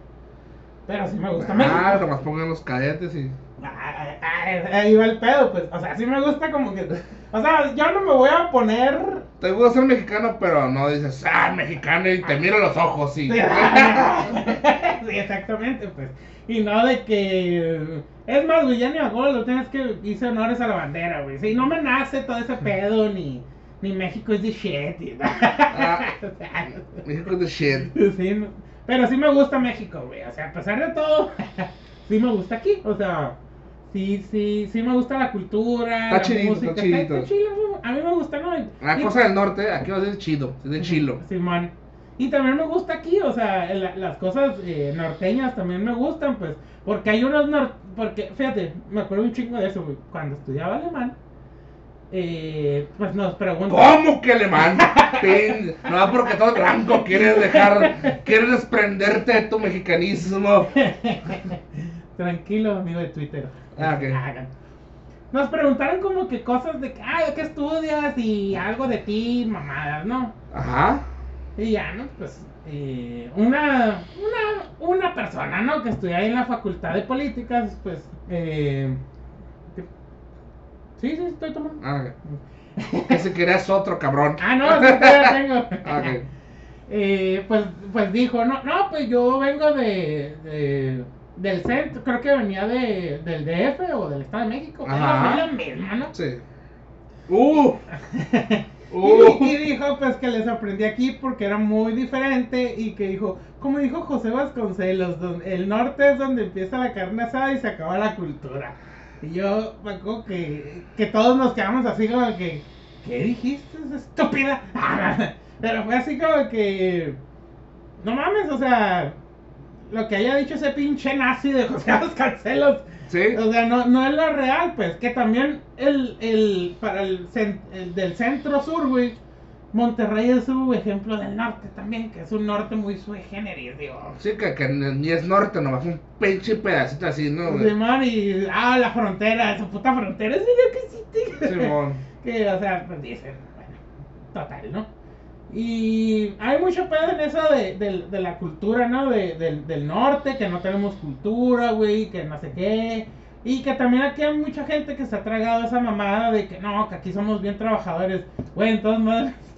Pero sí me gusta México. Ah, nomás pongan los cadetes y. Ah, ah, Ahí va el pedo, pues. O sea, sí me gusta como que. O sea, yo no me voy a poner. Te gusta ser mexicano, pero no dices, ah, mexicano y te miro los ojos y. sí, exactamente, pues. Y no de que. Es más, güey, ya ni a gol, lo tienes que hice honores a la bandera, güey. Sí, no me nace todo ese pedo, ni, ni México es de shit. y- Ah. O sea, México es de shit. sí, no- pero sí me gusta México, güey. O sea, a pesar de todo, sí me gusta aquí. O sea, sí, sí, sí me gusta la cultura, Está la chidito, música. está chidito. está a mí me gusta, ¿no? La Y- cosa del norte, aquí va a ser chido, es de chilo. Simón. Y también me gusta aquí, o sea, la- las cosas eh, norteñas también me gustan, pues, porque hay unos nor porque, fíjate, me acuerdo un chingo de eso, güey, cuando estudiaba alemán, eh, pues nos preguntan... ¿Cómo que alemán? No, porque todo blanco quieres dejar, quieres desprenderte de tu mexicanismo. Tranquilo, amigo de Twitter. Ah. Nos preguntaron como que cosas de, ah, ¿de qué estudias? Y algo de ti, mamadas, ¿no? Ajá. Y ya, ¿no? Pues eh, una, una, una persona, ¿no? Que estudia ahí en la facultad de políticas, pues... Eh, sí, sí, estoy tomando. Ah, ok. Que si querías otro cabrón. Ah, no, sí, todavía tengo. Ah. Eh, pues, pues dijo, no, no, pues yo vengo de, de- del centro, creo que venía de, del DF o del Estado de México. Ajá. Es la misma, ¿no? Sí. Uh. Y, Uh. y dijo pues que les sorprendí aquí porque era muy diferente y que dijo, como dijo José Vasconcelos, el norte es donde empieza la carne asada y se acaba la cultura. Y yo me acuerdo que, que todos nos quedamos así como que, ¿qué dijiste, esa estúpida? Pero fue así como que, no mames, o sea, lo que haya dicho ese pinche nazi de José Vasconcelos Sí. o sea, no, no es lo real, pues, que también el, el, para el, el del centro sur, güey, Monterrey es un ejemplo del norte también, que es un norte muy sui generis, digo. Sí, que, que ni es norte, nomás un pinche pedacito así, ¿no? Simón, y, ah, la frontera, esa puta frontera, es lo que existe. Simón. que, o sea, pues dicen, bueno, total, ¿no? Y hay mucho pedo en eso de, de- de la cultura, ¿no? De- del, del norte, que no tenemos cultura, güey, que no sé qué. Y que también aquí hay mucha gente que se ha tragado esa mamada de que no, que aquí somos bien trabajadores. Güey, en todas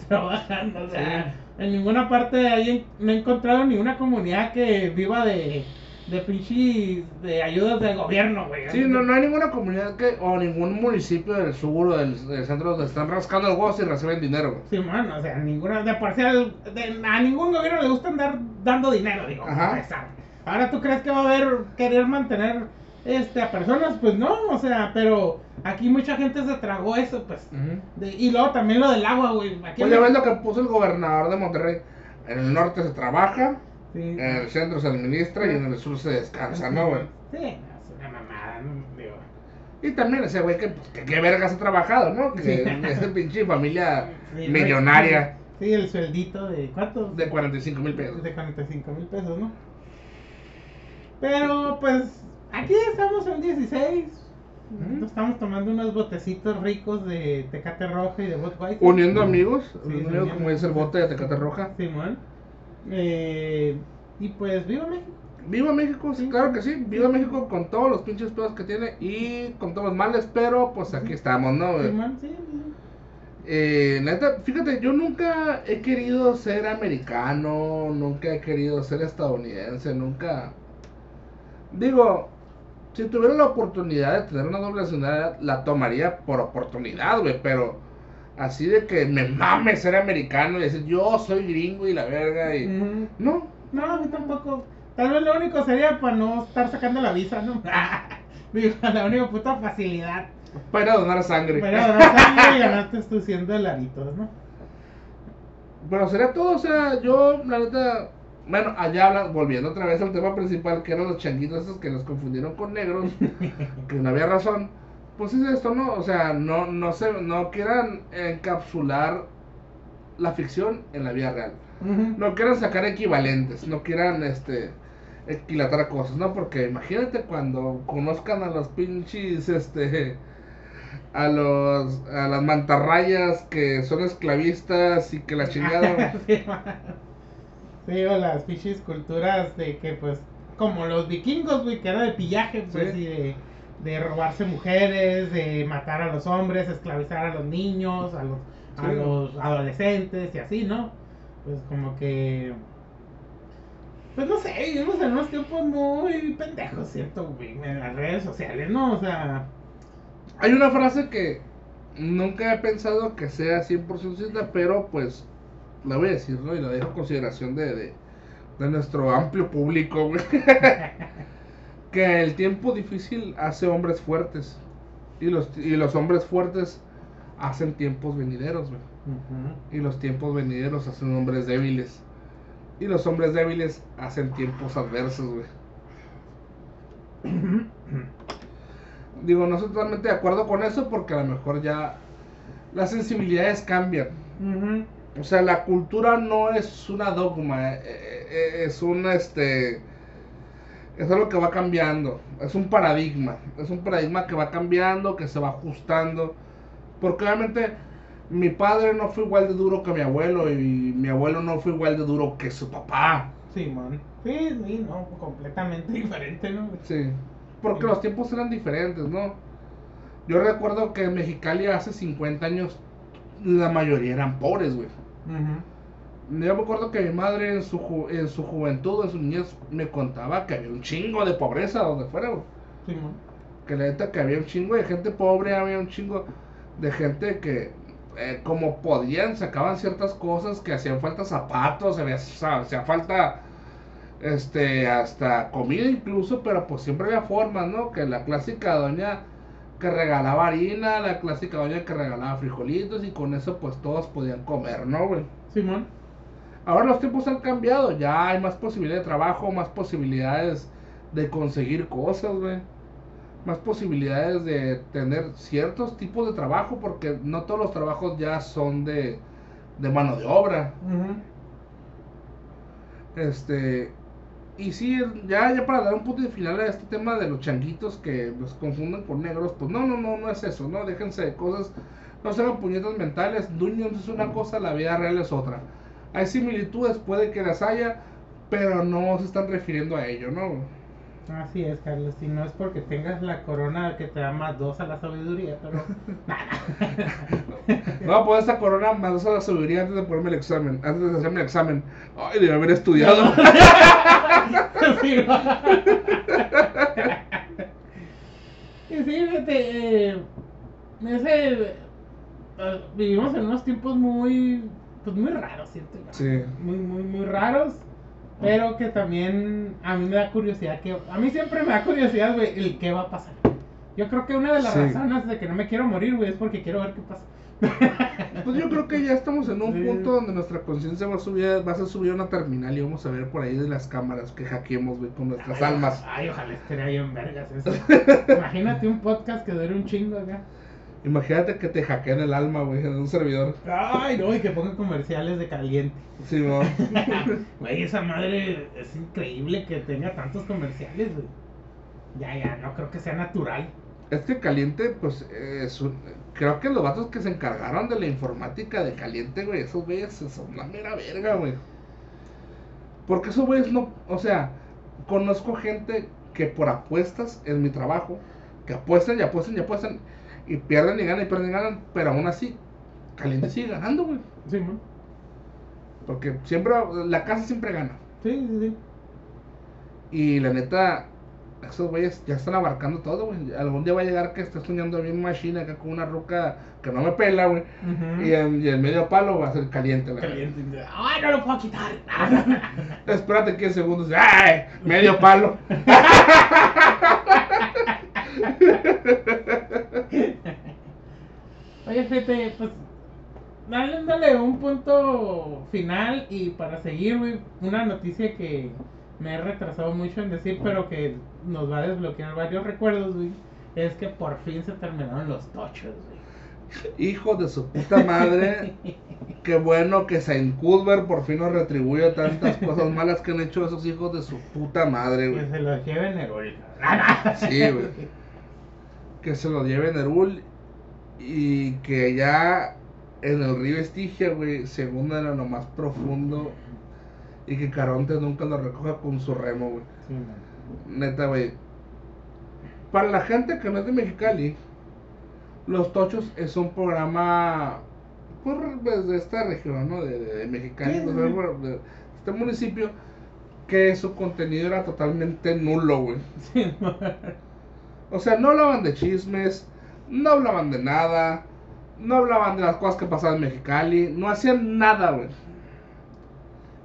maneras trabajan, o sea, en ninguna parte hay, no he encontrado ni una comunidad que viva de, de pinches, de ayudas del gobierno, güey. Sí, no, no hay ninguna comunidad que, o ningún municipio del sur o del, del centro donde están rascando el huevo y reciben dinero. güey. Sí, man, o sea, ninguna, de por sí, a ningún gobierno le gusta andar dando dinero, digo, Ajá. empezar. Ahora tú crees que va a haber querer mantener este a personas, pues no, o sea, pero aquí mucha gente se tragó eso, pues. De- y luego también lo del agua, güey. Aquí Pues ya ves lo que puso el gobernador de Monterrey. En el norte se trabaja, Sí. en el centro se administra y en el sur se descansa, ¿no, güey? Sí, es una mamada, no digo. Y también ese güey que, pues, que qué vergas ha trabajado, ¿no? Que es de pinche familia millonaria Sí, el sueldito de ¿cuánto? de 45 mil pesos. De 45 mil pesos, ¿no? Pero pues aquí estamos en 16. Ujú. Estamos tomando unos botecitos ricos de Tecate Roja y de Budweiser. Uniendo amigos, Sí, uniendo, uniendo. como dice el bote de Tecate Roja. Simón. Eh, y pues viva México. Viva México, sí, claro que sí. Viva México con todos los pinches pedos que tiene y con todos los males, pero pues aquí estamos, ¿no? sí. sí. Eh, neta, fíjate, yo nunca he querido ser americano, nunca he querido ser estadounidense, nunca. Digo, si tuviera la oportunidad de tener una doble nacionalidad, la tomaría por oportunidad, güey, pero así de que me mame ser americano y decir yo soy gringo y la verga y. No, No, a mí tampoco. Tal vez lo único sería para no estar sacando la visa, ¿no? Digo, la única puta facilidad. para donar sangre. Pero no sangre y ganaste tus 100 dolaritos, ¿no? Pero sería todo, o sea, yo, la neta, bueno, allá hablan, volviendo otra vez al tema principal, que eran los changuitos esos que nos confundieron con negros, que no había razón, pues es esto, ¿no? O sea, no, no se, no quieran encapsular la ficción en la vida real. No quieran sacar equivalentes, no quieran, este, equilatar cosas, ¿no? Porque imagínate cuando conozcan a los pinches, este, a los, a las mantarrayas que son esclavistas y que la chingada... sí, o las pinches culturas de que, pues, como los vikingos, güey, que era de pillaje, pues, Sí. y de, de robarse mujeres, de matar a los hombres, esclavizar a los niños, a los, a los adolescentes y así, ¿no? Pues como que... Pues no sé, vivimos en unos tiempos muy pendejos, ¿cierto, güey? En las redes sociales, ¿no? O sea. Hay una frase que nunca he pensado que sea 100% cierta, pero pues la voy a decir, ¿no? Y la dejo a consideración de, de, de nuestro amplio público, güey. que el tiempo difícil hace hombres fuertes. Y los, y los hombres fuertes hacen tiempos venideros, güey. Y los tiempos venideros hacen hombres débiles. Y los hombres débiles hacen tiempos adversos, güey. Digo, no estoy totalmente de acuerdo con eso porque a lo mejor ya las sensibilidades cambian. Ujú. O sea, la cultura no es una dogma, eh, eh, eh, es un este es algo que va cambiando, es un paradigma, es un paradigma que va cambiando, que se va ajustando, porque obviamente mi padre no fue igual de duro que mi abuelo y mi abuelo no fue igual de duro que su papá. Sí, man. Sí, sí, no, completamente diferente, ¿no? Sí, porque los tiempos eran diferentes, ¿no? Yo recuerdo que en Mexicali hace 50 años la mayoría eran pobres, güey. Ujú. Yo me acuerdo que mi madre en su, ju- en su juventud, en su niñez, me contaba que había un chingo de pobreza donde fuera, güey. Sí. Que la neta que había un chingo de gente pobre, había un chingo de gente que, eh, como podían, sacaban ciertas cosas, que hacían falta zapatos, había, hacía falta, este, hasta comida incluso, pero pues siempre había formas, ¿no? Que la clásica doña que regalaba harina, la clásica doña que regalaba frijolitos y con eso pues todos podían comer, ¿no, güey? Simón. Ahora los tiempos han cambiado, ya hay más posibilidad de trabajo, más posibilidades de conseguir cosas, güey. Más posibilidades de tener ciertos tipos de trabajo, porque no todos los trabajos ya son de, de mano de obra. Este, y sí, ya, ya para dar un punto de final a este tema de los changuitos que los confunden con negros, pues no, no, no, no es eso, no, déjense de cosas, no se hagan puñetas mentales, Dungeons es una cosa, la vida real es otra. Hay similitudes, puede que las haya, pero no se están refiriendo a ello, ¿no? Así es, Carlos. Y no es porque tengas la corona que te da más dos a la sabiduría, pero. No, pues esta corona me da la sabiduría antes de ponerme el examen, antes de hacerme el examen. Ay, debe haber estudiado. Sí, y sí, fíjate, eh, ese, eh, vivimos en unos tiempos muy, pues muy raros, siento yo. Sí. Muy, muy, muy raros, pero que también a mí me da curiosidad, que a mí siempre me da curiosidad, güey, el qué va a pasar. Yo creo que una de las Sí. razones de que no me quiero morir, güey, es porque quiero ver qué pasa. Pues yo creo que ya estamos en un Sí. punto donde nuestra conciencia va a subir, va a subir a una terminal y vamos a ver por ahí de las cámaras que hackeemos, güey, con nuestras Ay, almas. Ay, ojalá estaría bien vergas eso. Imagínate un podcast que dure un chingo acá. Imagínate que te hackeen el alma, güey, en un servidor. Ay, no, y que pongan comerciales de caliente. Sí, mo. Güey, esa madre es increíble que tenga tantos comerciales, güey. Ya, ya, no creo que sea natural. Es que Caliente, pues, es un- creo que los vatos que se encargaron de la informática de Caliente, güey, esos güeyes son una mera verga, güey. Porque esos güeyes no, o sea, conozco gente que por apuestas en mi trabajo, que apuestan y apuestan y apuestan, y pierden y ganan y pierden y ganan, pero aún así, Caliente sigue ganando, güey. Sí, ¿no? Porque siempre, la casa siempre gana. Sí, sí, sí. Y la neta, esos güeyes ya están abarcando todo, güey. Algún día va a llegar que esté soñando bien machine acá con una ruca que no me pela, güey. Y, en, y el medio palo va a ser caliente, la Caliente. Ay, no lo puedo quitar. Espérate 15 segundos. ¡Ay! Medio palo. Oye, fíjate, pues. Dale, dale un punto final y para seguir, güey, una noticia que me he retrasado mucho en decir, pero que nos va a desbloquear varios recuerdos, güey. Es que por fin se terminaron los tochos, güey. Hijo de su puta madre. Qué bueno que Saint Cuthbert por fin nos retribuye tantas cosas malas que han hecho esos hijos de su puta madre, Que güey. se los lleven Nerol. Sí, güey. Que se lo lleve Nerul y que ya en el río Estigia, güey, se hunda en lo más profundo y que Caronte nunca lo recoja con su remo, güey. Sí. Neta, güey. Para la gente que no es de Mexicali, Los Tochos es un programa pues, de esta región, ¿no? De, de, de Mexicali, Sí, pues, bueno, de este municipio, que su contenido era totalmente nulo, güey. Sí, O sea, no hablaban de chismes, no hablaban de nada, no hablaban de las cosas que pasaban en Mexicali, no hacían nada, güey.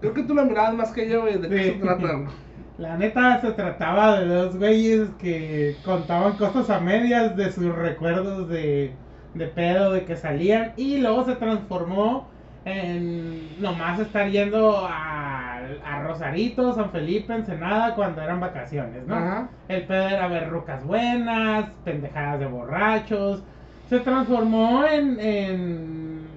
Creo que tú lo mirabas más que yo, güey, de qué Sí. se trata, güey. La neta se trataba de dos güeyes que contaban cosas a medias de sus recuerdos de, de pedo, de que salían y luego se transformó en nomás estar yendo a, a Rosarito, San Felipe, Ensenada cuando eran vacaciones, ¿no? Ajá. El pedo era ver rucas buenas, pendejadas de borrachos. Se transformó en, en,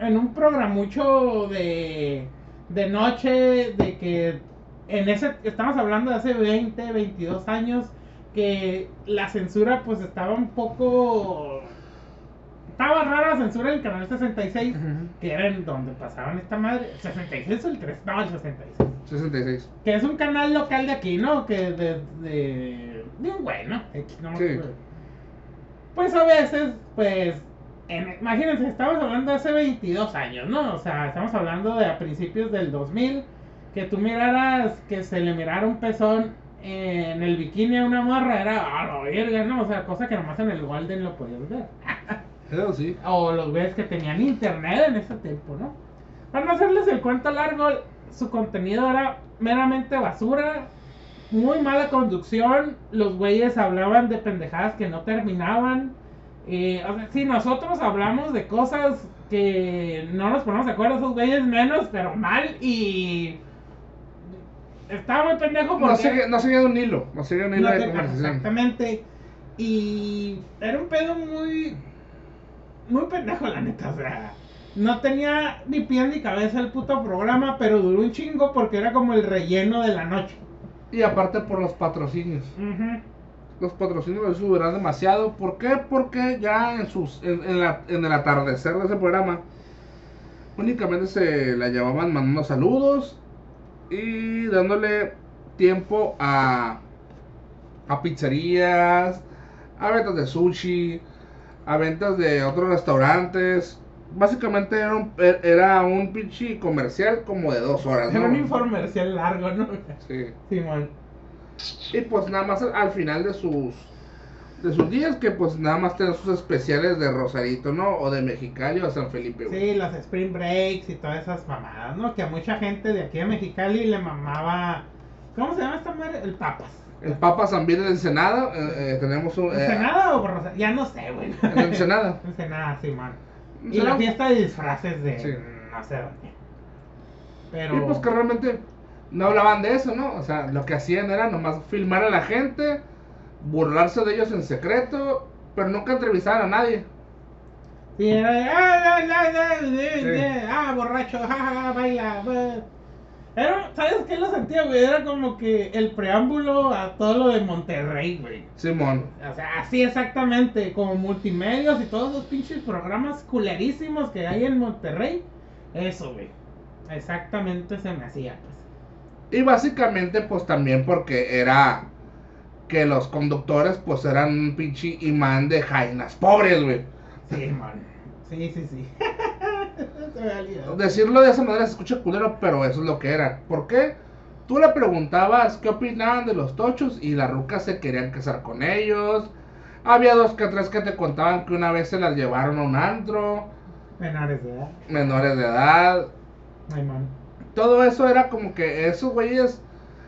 en un programucho de, de noche, de que en ese, estamos hablando de hace 20, 22 años, que la censura pues estaba un poco... Estaba rara la censura del canal 66, Ujú. que era en donde pasaban esta madre. ¿66 o el 3? No, el 66 66. que es un canal local de aquí, ¿no? Que de, de, de un güey, ¿no? No Sí. Pues a veces, pues, en- imagínense, estamos hablando de hace 22 años, ¿no? O sea, estamos hablando de a principios del 2000, que tú miraras, que se le mirara un pezón en el bikini a una morra, era, a la verga, ¿no? O sea, cosa que nomás en el Golden lo podías ver. Eso sí. O los güeyes que tenían internet en ese tiempo, ¿no? Para no hacerles el cuento largo, su contenido era meramente basura, muy mala conducción, los güeyes hablaban de pendejadas que no terminaban. eh, o sea, si nosotros hablamos de cosas que no nos ponemos de acuerdo, esos güeyes menos, pero mal y... Estaba muy pendejo porque... No sigue, no un hilo, no sigue un hilo No de conversación. Exactamente. Y era un pedo muy. Muy pendejo, la neta. O sea, no tenía ni pie ni cabeza el puto programa, pero duró un chingo porque era como el relleno de la noche. Y aparte por los patrocinios. Los patrocinios los durar demasiado. ¿Por qué? Porque ya en sus en, en la- en el atardecer de ese programa únicamente se la llevaban mandando saludos y dándole tiempo a a pizzerías, a ventas de sushi, a ventas de otros restaurantes. Básicamente era un, era un pinche comercial como de dos horas, Era ¿no? un infomercial largo, ¿no? Sí. Simón. Y pues nada más al, al final de sus de sus días que pues nada más tenían sus especiales de Rosarito, ¿no? O de Mexicali o San Felipe, güey. Sí, los Spring Breaks y todas esas mamadas, ¿no? Que a mucha gente de aquí a Mexicali le mamaba. ¿Cómo se llama esta madre? El Papas. El Papa Zambir de Ensenada, eh, eh, tenemos un... eh, ¿Ensenada o Rosa? Ya no sé, güey. en Ensenada. Ensenada, Simón. Y Ensenada. la fiesta de disfraces de Sí. no sé dónde. Pero. Y pues que realmente no hablaban de eso, ¿no? O sea, lo que hacían era nomás filmar a la gente, burlarse de ellos en secreto, pero nunca entrevistar a nadie. Sí, era de. Ah, Sí. borracho, jajaja, baila. Bah". Era, ¿sabes qué lo sentía, güey? Era como que el preámbulo a todo lo de Monterrey, güey. Simón. O sea, así exactamente, como multimedios y todos los pinches programas culerísimos que hay en Monterrey. Eso, güey. Exactamente se me hacía, pues. Y básicamente pues también porque era que los conductores pues eran un pinche imán de jainas pobres, güey. Sí, man. Sí, sí, sí. olvidado. Decirlo de esa manera se escucha culero, pero eso es lo que era. ¿Por qué? Tú le preguntabas qué opinaban de los tochos y las rucas se querían casar con ellos. Había dos que tres que te contaban que una vez se las llevaron a un antro, Menores de edad. menores de edad. Ay, man. Todo eso era como que esos güeyes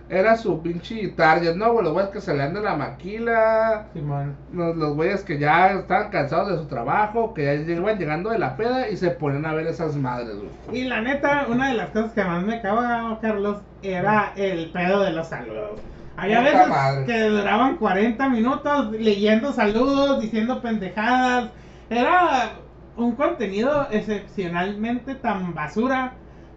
era su pinche target, ¿no? güey? Los güeyes que salían de la maquila, Simón. los, los güeyes que ya estaban cansados de su trabajo, que ya iban llegando de la peda y se ponían a ver esas madres, güey. Y la neta, una de las cosas que más me cagaba, Carlos, era el pedo de los saludos. Había Puta veces madre. que duraban 40 minutos leyendo saludos, diciendo pendejadas. Era un contenido excepcionalmente tan basura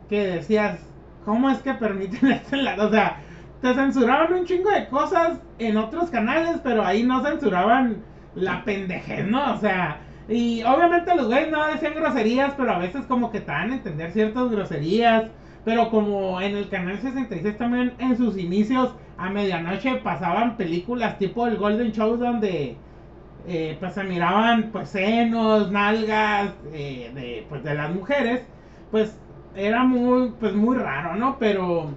que decías, ¿cómo es que permiten esto. O sea, te censuraban un chingo de cosas en otros canales, pero ahí no censuraban la pendejez, ¿no? O sea, y obviamente los güeyes no decían groserías, pero a veces como que te dan a entender ciertas groserías. Pero como en el canal 66 también en sus inicios a medianoche pasaban películas tipo el Golden Show donde eh, pues se miraban pues senos, nalgas eh, de pues de las mujeres, pues era muy pues muy raro, ¿no? Pero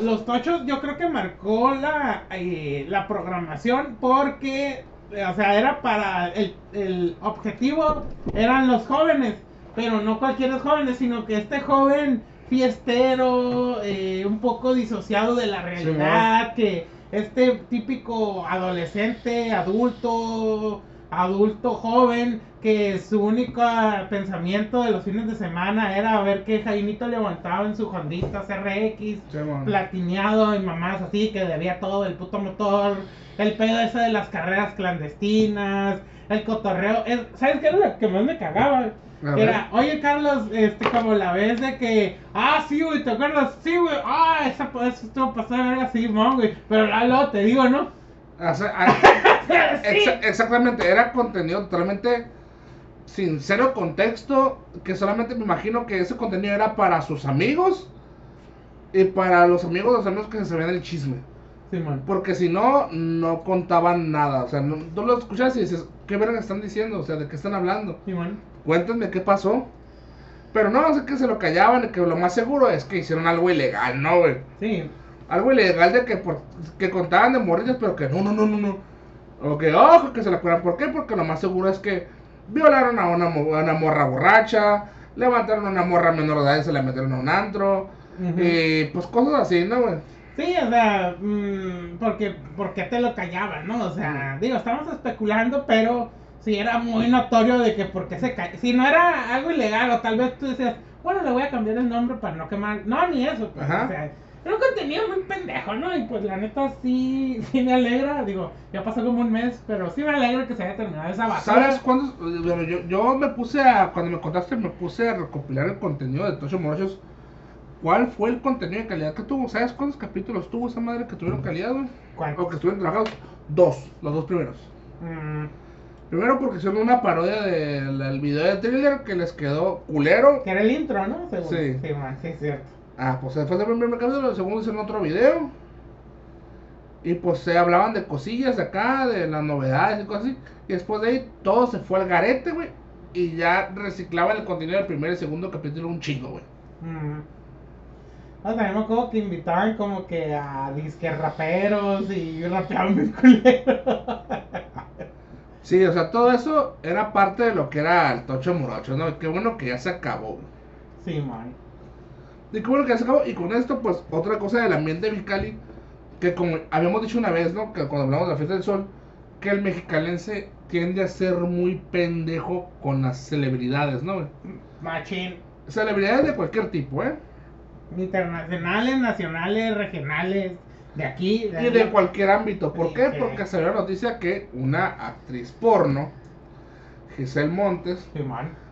Los Tochos yo creo que marcó la, eh, la programación porque, o sea, era para el, el objetivo, eran los jóvenes, pero no cualquiera jóvenes, sino que este joven fiestero, eh, un poco disociado de la realidad, que este típico adolescente, adulto, adulto joven, que su único pensamiento de los fines de semana era ver que Jaimito levantaba en su Hondita CRX, platineado y mamás así, que debía todo el puto motor, el pedo ese de las carreras clandestinas, el cotorreo. ¿Sabes qué era lo que más me cagaba? Era, oye Carlos, este, como la vez de que, ah, sí, güey, ¿te acuerdas? Sí, güey, ah, esa, eso estuvo pasando, era así, güey, pero luego te digo, ¿no? Exactamente, era contenido totalmente sin cero contexto, que solamente me imagino que ese contenido era para sus amigos y para los amigos de los amigos que se sabían el chisme. Sí, man. Porque si no, no contaban nada. O sea, no, tú lo escuchas y dices, ¿qué verga están diciendo? O sea, ¿de qué están hablando? Sí, man. Cuéntenme qué pasó. Pero no, sé que se lo callaban que lo más seguro es que hicieron algo ilegal, ¿no, güey? Sí. Algo ilegal de que, por, que contaban de morrillas, pero que no, no, no, no, no. O que, ojo, que se la curan. ¿Por qué? Porque lo más seguro es que violaron a una, una morra borracha, levantaron a una morra menor de edad y se la metieron a un antro. Y pues cosas así, ¿no, güey? Sí, o sea, mmm, porque, porque te lo callaban, ¿no? O sea, digo, estamos especulando, pero sí era muy notorio de que porque se cae. Si no era algo ilegal, o tal vez tú decías, bueno, le voy a cambiar el nombre para no quemar. No, ni eso, pues, o sea, era un contenido muy pendejo, ¿no? Y pues la neta sí, sí me alegra, digo, ya pasó como un mes, pero sí me alegra que se haya terminado esa basura. ¿Sabes cuándo? yo, yo me puse a, cuando me contaste, me puse a recopilar el contenido de Tocho Morochos. ¿Cuál fue el contenido de calidad que tuvo? ¿Sabes cuántos capítulos tuvo esa madre que tuvieron calidad, güey? ¿Cuántos? O que estuvieron trabajados. Dos, los dos primeros. Mm. Primero porque hicieron una parodia del video de thriller que les quedó culero. Que era el intro, ¿no? Según. Sí. Sí, man, sí, es cierto. Ah, pues después del primer capítulo, el segundo hicieron otro video. Y pues se hablaban de cosillas de acá, de las novedades y cosas así. Y después de ahí todo se fue al garete, güey. Y ya reciclaban el contenido del primer y segundo capítulo un chingo, güey. Mm. O sea, me acuerdo que invitaban como que a disque raperos y rapeaban bien culero. Sí, o sea, todo eso era parte de lo que era el Tocho Morocho, ¿no? Qué bueno que ya se acabó. Sí, man. Y qué bueno que ya se acabó. Y con esto, pues, otra cosa del ambiente de Mexicali, que como habíamos dicho una vez, ¿no? Que cuando hablamos de la fiesta del sol, que el mexicalense tiende a ser muy pendejo con las celebridades, ¿no? Machín. Celebridades de cualquier tipo, ¿eh? Internacionales, nacionales, regionales de aquí. y de cualquier ámbito. ¿Por qué? Porque salió la noticia que una actriz porno, Giselle Montes,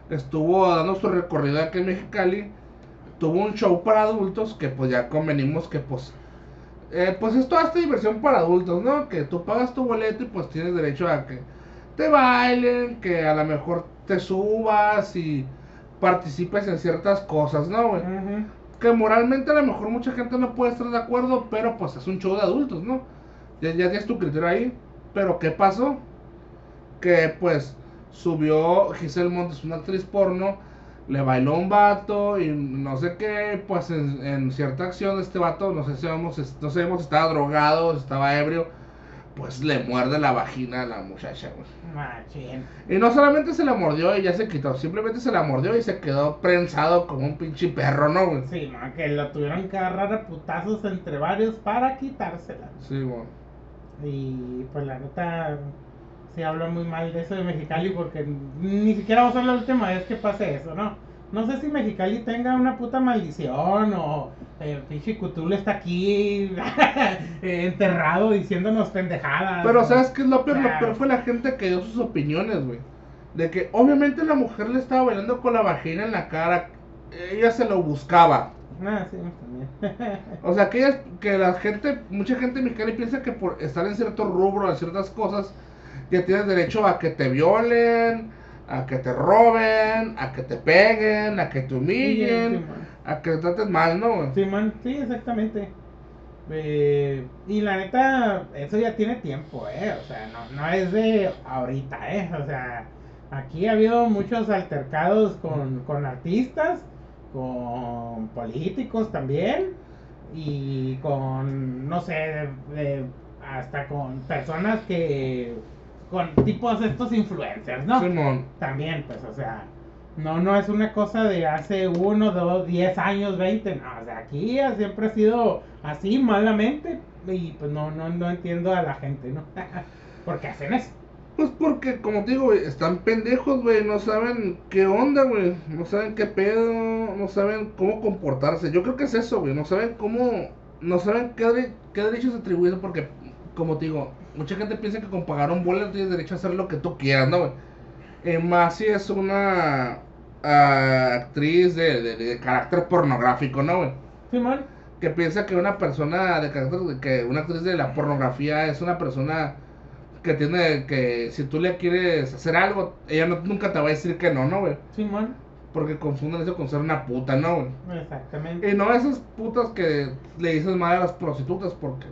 estuvo dando su recorrido aquí en Mexicali. Tuvo un show para adultos que pues ya convenimos que pues... Eh, pues es toda esta diversión para adultos, ¿no? Que tú pagas tu boleto y pues tienes derecho a que te bailen, que a lo mejor te subas y participes en ciertas cosas, ¿no, que moralmente a lo mejor mucha gente no puede estar de acuerdo, pero pues es un show de adultos, ¿no? Ya, ya tienes tu criterio ahí. Pero ¿qué pasó? Que pues subió Giselle Montes, una actriz porno, le bailó un vato y no sé qué, pues en, cierta acción este vato, no sé si no sabemos si estaba drogado, si estaba ebrio pues le muerde la vagina a la muchacha, Machín. Y no solamente se la mordió y ya se quitó, simplemente se la mordió y se quedó prensado como un pinche perro, ¿no, güey? Sí, man, que lo tuvieron que agarrar a putazos entre varios para quitársela. Sí, bueno. Y pues la neta se habla muy mal de eso de Mexicali porque ni siquiera vamos a hablar del tema vez que pase eso, ¿no? No sé si Mexicali tenga una puta maldición o el eh, pinche Cthulhu está aquí eh, enterrado diciéndonos pendejadas. Pero ¿sabes qué es lo peor? Lo peor fue la gente que dio sus opiniones, güey. De que obviamente la mujer le estaba bailando con la vagina en la cara. Ella se lo buscaba. Ah, sí, también. o sea, que, que la gente, mucha gente en Mexicali piensa que por estar en cierto rubro, en ciertas cosas, ya tienes derecho a que te violen a que te roben, a que te peguen, a que te humillen, a que te traten mal, ¿no? Sí, man, sí, exactamente. Eh, y la neta, eso ya tiene tiempo, ¿eh? O sea, no, no es de ahorita, ¿eh? O sea, aquí ha habido muchos altercados con, con artistas, con políticos también. y con, no sé, de- hasta con personas que, con tipos estos influencers, ¿no? Simón. También, pues, o sea, no, no es una cosa de hace uno, dos, diez años, veinte, no, o sea, aquí ha- siempre ha sido así, malamente, y pues no, no, no entiendo a la gente, ¿no? ¿Por qué hacen eso? Pues porque, como te digo, güey, están pendejos, güey, no saben qué onda, güey, no saben qué pedo, no saben cómo comportarse. Yo creo que es eso, güey, no saben cómo, no saben qué, qué derechos atribuir, porque, como te digo, mucha gente piensa que con pagar un boleto tienes derecho a hacer lo que tú quieras, ¿no, güey? Eh, más si es una ah, actriz de, de- de carácter pornográfico, ¿no, güey? Simón, que piensa que una persona de carácter, que una actriz de la pornografía es una persona que tiene que si tú le quieres hacer algo, ella no- nunca te va a decir que no, ¿no, güey? Simón, Porque confunden eso con ser una puta, ¿no, güey? exactamente. Y no esas putas que le dices mal a las prostitutas, porque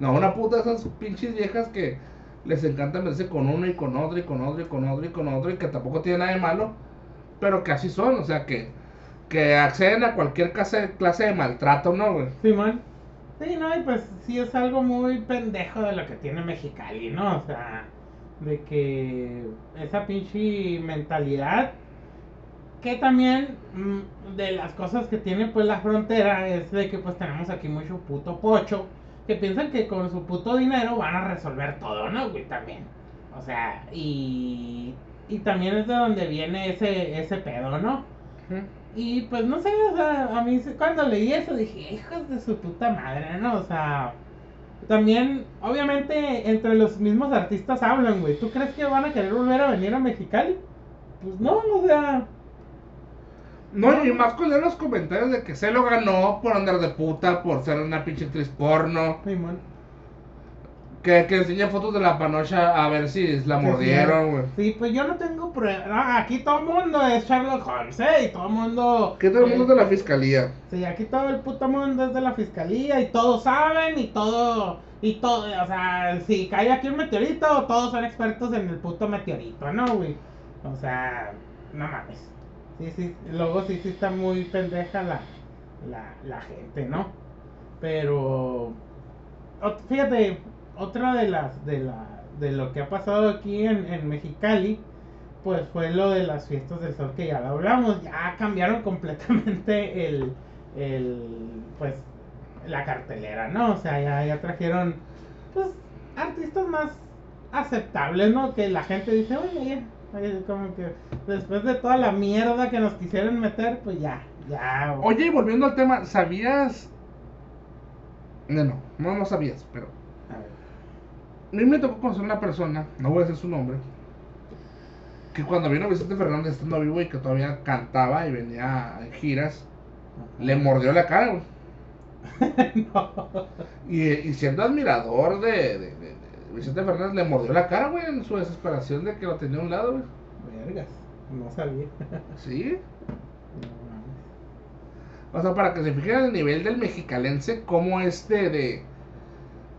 no, una puta esas pinches viejas que les encanta meterse con uno y con otro y con otro y con otro y con otro y que tampoco tiene nada de malo, pero que así son, o sea, que, que acceden a cualquier clase, clase de maltrato, ¿no, güey? Simón. Sí, no, y pues sí es algo muy pendejo de lo que tiene Mexicali, ¿no? O sea, de que esa pinche mentalidad que también mm, de las cosas que tiene pues la frontera es de que pues tenemos aquí mucho puto pocho que piensan que con su puto dinero van a resolver todo, ¿no, güey? También. O sea, y, y también es de donde viene ese, ese pedo, ¿no? Y pues no sé, o sea, a mí cuando leí eso dije, hijos de su puta madre, ¿no? O sea, también, obviamente, entre los mismos artistas hablan, güey. ¿Tú crees que van a querer volver a venir a Mexicali? Pues no, o sea, No, y más con los comentarios de que se lo ganó por andar de puta, por ser una pinche actriz porno, Simón. que, que enseña fotos de la panocha a ver si la Sí, mordieron, güey. Sí, pues yo no tengo pruebas. aquí todo el mundo es Sherlock Holmes, ¿eh? Y todo el mundo. Que todo el mundo es de la fiscalía. Sí, aquí todo el puto mundo es de la fiscalía y todos saben y todo. Y todo, o sea, si cae aquí un meteorito, todos son expertos en el puto meteorito, ¿no, güey? O sea, no mames. Sí, sí, luego sí, sí está muy pendeja la, la, la gente, ¿no? Pero, fíjate, otra de las, de la, de lo que ha pasado aquí en, en Mexicali, pues fue lo de las fiestas del sol que ya lo hablamos, ya cambiaron completamente el, el, pues, la cartelera, ¿no? O sea, ya, ya trajeron, pues, artistas más aceptables, ¿no? Que la gente dice, oye, oye, como que después de toda la mierda que nos quisieron meter, pues ya, ya. o- Oye, y volviendo al tema, ¿sabías? No, no, no, no sabías, pero A ver. a mí me tocó conocer una persona, no voy a decir su nombre, que cuando vino Vicente Fernández estando vivo y que todavía cantaba y venía en giras, le mordió la cara, güey. no. Y, y siendo admirador de, de- de- de Vicente Fernández, le mordió la cara, güey, en su desesperación de que lo tenía a un lado, güey. Vergas, no sabía. Sí. O sea, para que se fijen el nivel del mexicalense, como este de.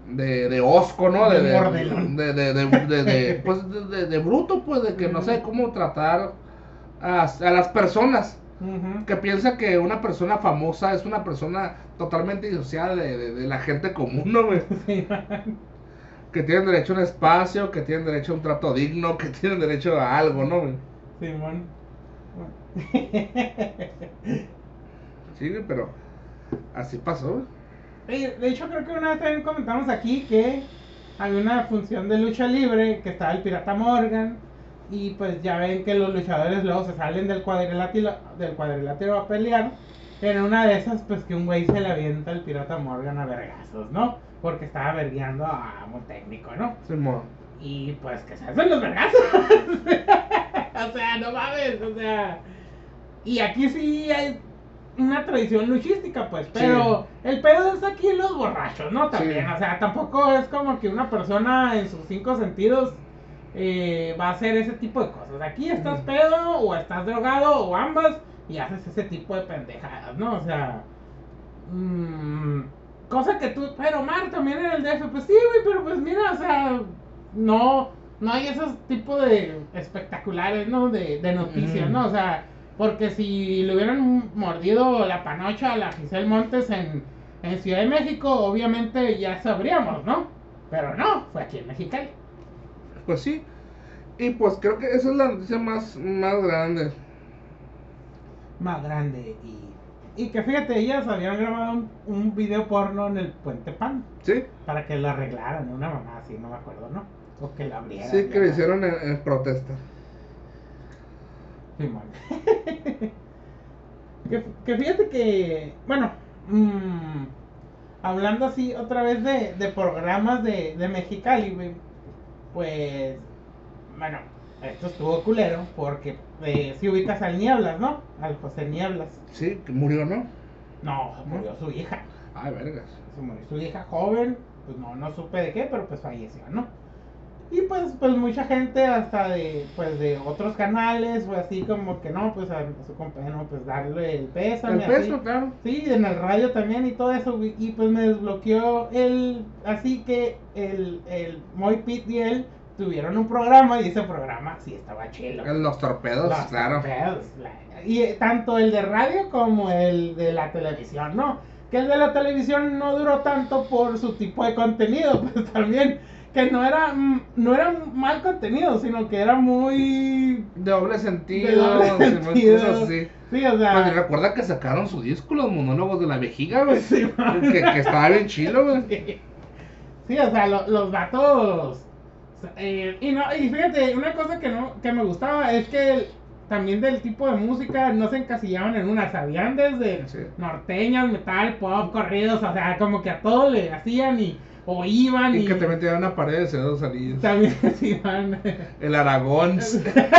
De, de osco, ¿no? De, De de, de, pues, de, bruto, pues, de que no sabe cómo tratar a, a las personas. Que piensa que una persona famosa es una persona totalmente disociada de, de, de la gente común, ¿no, güey? Sí, man. Que tienen derecho a un espacio, que tienen derecho a un trato digno, que tienen derecho a algo, ¿no, güey? Simón. Sí, pero así pasó, güey. De hecho, creo que una vez también comentamos aquí que había una función de lucha libre que estaba el Pirata Morgan. Y pues ya ven que los luchadores luego se salen del cuadrilátero, del cuadrilátero a pelear. En una de esas, pues que un güey se le avienta al Pirata Morgan a vergazos, ¿no? Porque estaba vergueando a un técnico, ¿no? Simón. Y pues que se hacen los vergazos. o sea, no mames, o sea. Y aquí sí hay una tradición luchística, pues. Pero el pedo es aquí los borrachos, ¿no? También, Sí. o sea, tampoco es como que una persona en sus cinco sentidos eh, va a hacer ese tipo de cosas. Aquí estás Ujú. pedo, o estás drogado, o ambas, y haces ese tipo de pendejadas, ¿no? O sea. mm, cosa que tú. Pero Mar también en el DF, pues sí, güey, pero pues mira, o sea. No. No hay esos tipos de espectaculares, ¿no? De, de noticias. ¿no? O sea, porque si le hubieran mordido la panocha a la Giselle Montes en, en Ciudad de México, obviamente ya sabríamos, ¿no? Pero no, fue aquí en Mexicali. Pues sí. Y pues creo que esa es la noticia más, más grande. Más grande y. Y que fíjate, ellas habían grabado un, un video porno en el Puente Pan. Sí, Para que la arreglaran, una mamá así, no me acuerdo, ¿no? O que la abrieran. sí, que lo hicieron en, en protesta. Simón. que, que fíjate que, bueno, mm, hablando así otra vez de, de programas de, de Mexicali, güey, pues, bueno, esto estuvo culero porque eh, si ubicas al Nieblas, ¿no? Al José Nieblas. Sí, que murió, ¿no? No, murió su hija. Ay, vergas. Se murió su hija joven, pues no, no supe de qué, pero pues falleció, ¿no? Y pues, pues mucha gente hasta de, pues de otros canales, o así como que no, pues a, su compañero, pues darle el pésame. El así. peso, claro. Sí, en el radio también y todo eso, y pues me desbloqueó el, así que el, el Moy Pit y él tuvieron un programa y ese programa sí estaba chido. Los torpedos, Los claro. torpedos, Y eh, tanto el de radio como el de la televisión, ¿no? Que el de la televisión no duró tanto por su tipo de contenido, pues también. Que no era, mm, no era mal contenido, sino que era muy. De doble sentido, De doble sentido. cosas así. Sí, o sea. Pues, recuerda que sacaron su disco, los monólogos de la vejiga, güey. Sí, que, que estaba bien chilo, güey. Sí. Sí, o sea, lo- los vatos. Eh, y, no, y fíjate, una cosa que, no, que me gustaba es que el- también del tipo de música no se encasillaban en una. Sabían desde Sí. norteñas, metal, pop, corridos, o sea, como que a todo le hacían y. O iban y. Y que también tenía una pared de ceros anillos. También se iban. El Aragón,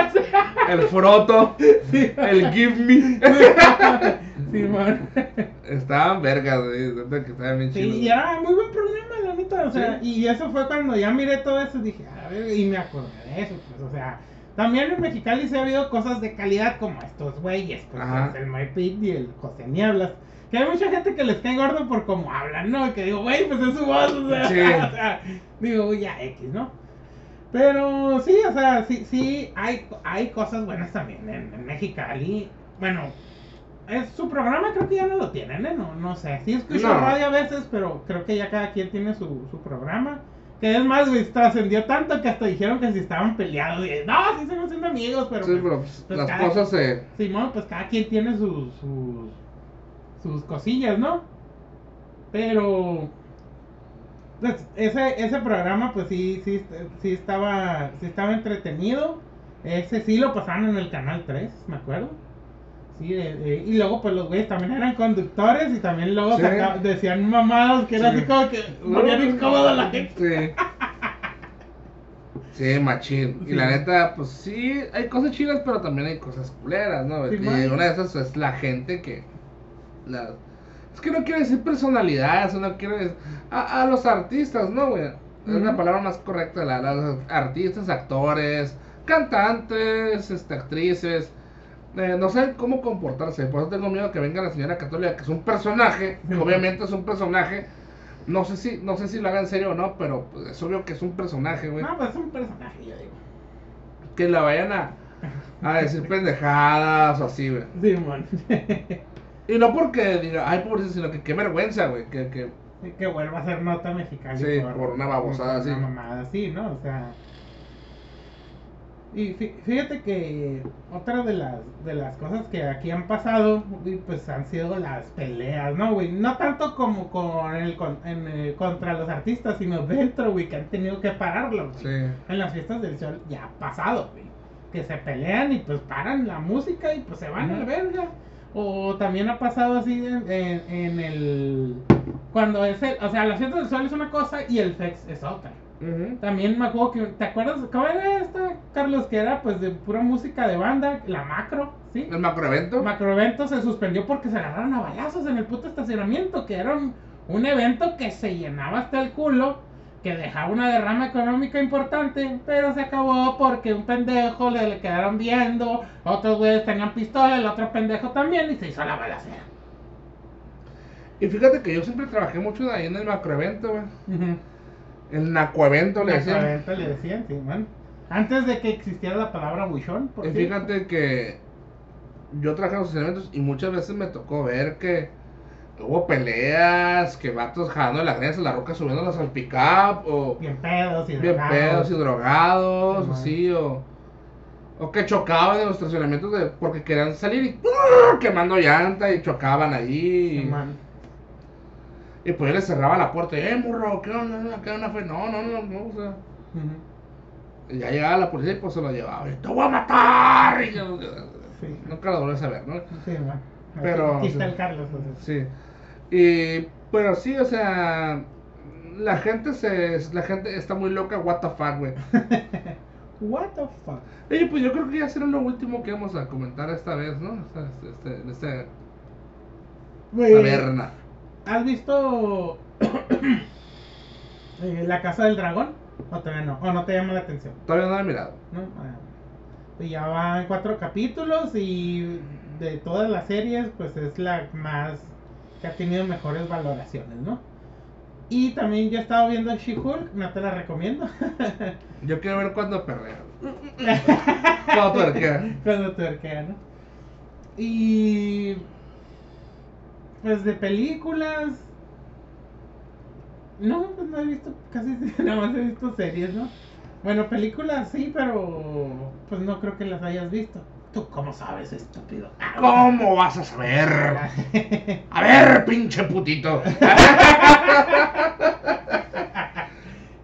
el Froto, el Give Me. Estaban vergas, güey. que estaban bien Sí, y era muy buen programa, la neta. O sea, Sí. y eso fue cuando ya miré todo eso. Dije, a ver, y me acordé de eso. Pues, o sea, también en Mexicali se ha habido cosas de calidad como estos güeyes. Pues, Ajá. el My Pit y el José Nieblas. Que hay mucha gente que les cae gordo por cómo hablan, ¿no? Que digo, güey, pues es su voz. O sea, Sí. o sea, digo, ya X, ¿no? Pero sí, o sea, sí, sí, hay, hay cosas buenas también en, en Mexicali. Bueno, es su programa creo que ya no lo tienen, ¿eh? No, no sé. Sí escucho No. radio a veces, pero creo que ya cada quien tiene su, su programa. Que es más, güey, trascendió tanto que hasta dijeron que si estaban peleados. Y, no, sí seguimos siendo amigos, pero... Sí, pues, pero pues, pues, las cada- cosas se. Simón, pues cada quien tiene sus, sus, sus cosillas, ¿no? Pero pues, ese, ese programa, pues sí, sí, sí estaba, sí estaba entretenido. Ese sí lo pasaban en el canal 3, me acuerdo. Sí, eh, y luego pues los güeyes también eran conductores y también luego Sí. saca- decían mamadas que era Sí. así como que ponían incómodo la gente. Sí. Sí, machín. Y la neta, pues sí, hay cosas chidas, pero también hay cosas culeras, ¿no? Y man. una de esas es la gente que. la- es que no quiero decir personalidades, no quiero decir. A, a los artistas, ¿no, güey? Es la Ujú. palabra más correcta. La, los artistas, actores, cantantes, este, actrices. Eh, no sé cómo comportarse. Por eso tengo miedo que venga la señora católica, que es un personaje. que obviamente es un personaje. No sé si, no sé si lo haga en serio o no, pero pues, es obvio que es un personaje, güey. No, pues es un personaje, yo digo. Que la vayan a, a decir pendejadas o así, güey. Simón. Y no porque diga, ay, pobrecito, sino que qué vergüenza, güey. Que, que, que vuelva a ser nota mexicana. Sí, por una babosada por así. Una mamada así, ¿no? O sea. Y fí- fíjate que otra de las, de las cosas que aquí han pasado, pues han sido las peleas, ¿no, güey? No tanto como con el, con, en, eh, contra los artistas, sino dentro, güey, que han tenido que pararlo, güey. sí. En las fiestas del sol ya ha pasado, güey. Que se pelean y pues paran la música y pues se van a la verga. O también ha pasado así en, en- en el... Cuando es el... O sea, las fiestas del sol es una cosa y el fex es otra. También me acuerdo que... ¿Te acuerdas? ¿Cómo era esta, Carlos? Que era pues de pura música de banda, la macro, ¿sí? El macroevento. Macroevento se suspendió porque se agarraron a balazos en el puto estacionamiento, que era un, un evento que se llenaba hasta el culo, que dejaba una derrama económica importante, pero se acabó porque un pendejo le, le quedaron viendo, otros güeyes tenían pistola, el otro pendejo también, y se hizo la balacera. Y fíjate que yo siempre trabajé mucho de ahí en el macroevento, güey. Ujú. El nacoevento le decían. Le decían, sí, man. Antes de que existiera la palabra buchón, por Y cierto. fíjate que yo trabajé en los eventos y muchas veces me tocó ver que hubo peleas, que vatos jalando la greña la roca subiéndolas al pick-up, o Bien pedos y bien drogados. pedos y drogados, así, o, o que chocaban en los estacionamientos de, porque querían salir y quemando llanta y chocaban ahí. Simón. Y pues yo le cerraba la puerta y, eh, morro, ¿qué onda? ¿Qué onda? Fue, no, no, no, no, o sea. Y ya llegaba la policía y pues se lo llevaba. Y, te voy a matar. Y yo, Sí. nunca lo volví a ver, ¿no? Sí, bueno. Pero- Aquí está el Carlos. entonces. Sí. Y, pero sí, o sea, la gente se, la gente está muy loca, what the fuck, güey. What the fuck? Oye, pues yo creo que ya será lo último que vamos a comentar esta vez, ¿no? Esta, este, este, esta Güey, taberna. ¿Has visto eh, La Casa del Dragón? ¿O todavía no? ¿O no te llama la atención? Todavía no la he mirado. ¿No? Ah, pues ya va en cuatro capítulos y de todas las series, pues es la más que ha tenido mejores valoraciones, ¿no? Y también yo he estado viendo She-Hulk, no te la recomiendo. Yo quiero ver cuándo perrea. Cuando tuerquea. Cuando tuerquea, ¿no? Y. Pues de películas. No, pues no he visto casi. Nada más he visto series, ¿no? Bueno, películas sí, pero. Pues no creo que las hayas visto. ¿Tú cómo sabes, estúpido? ¿Cómo vas a saber? A ver, pinche putito.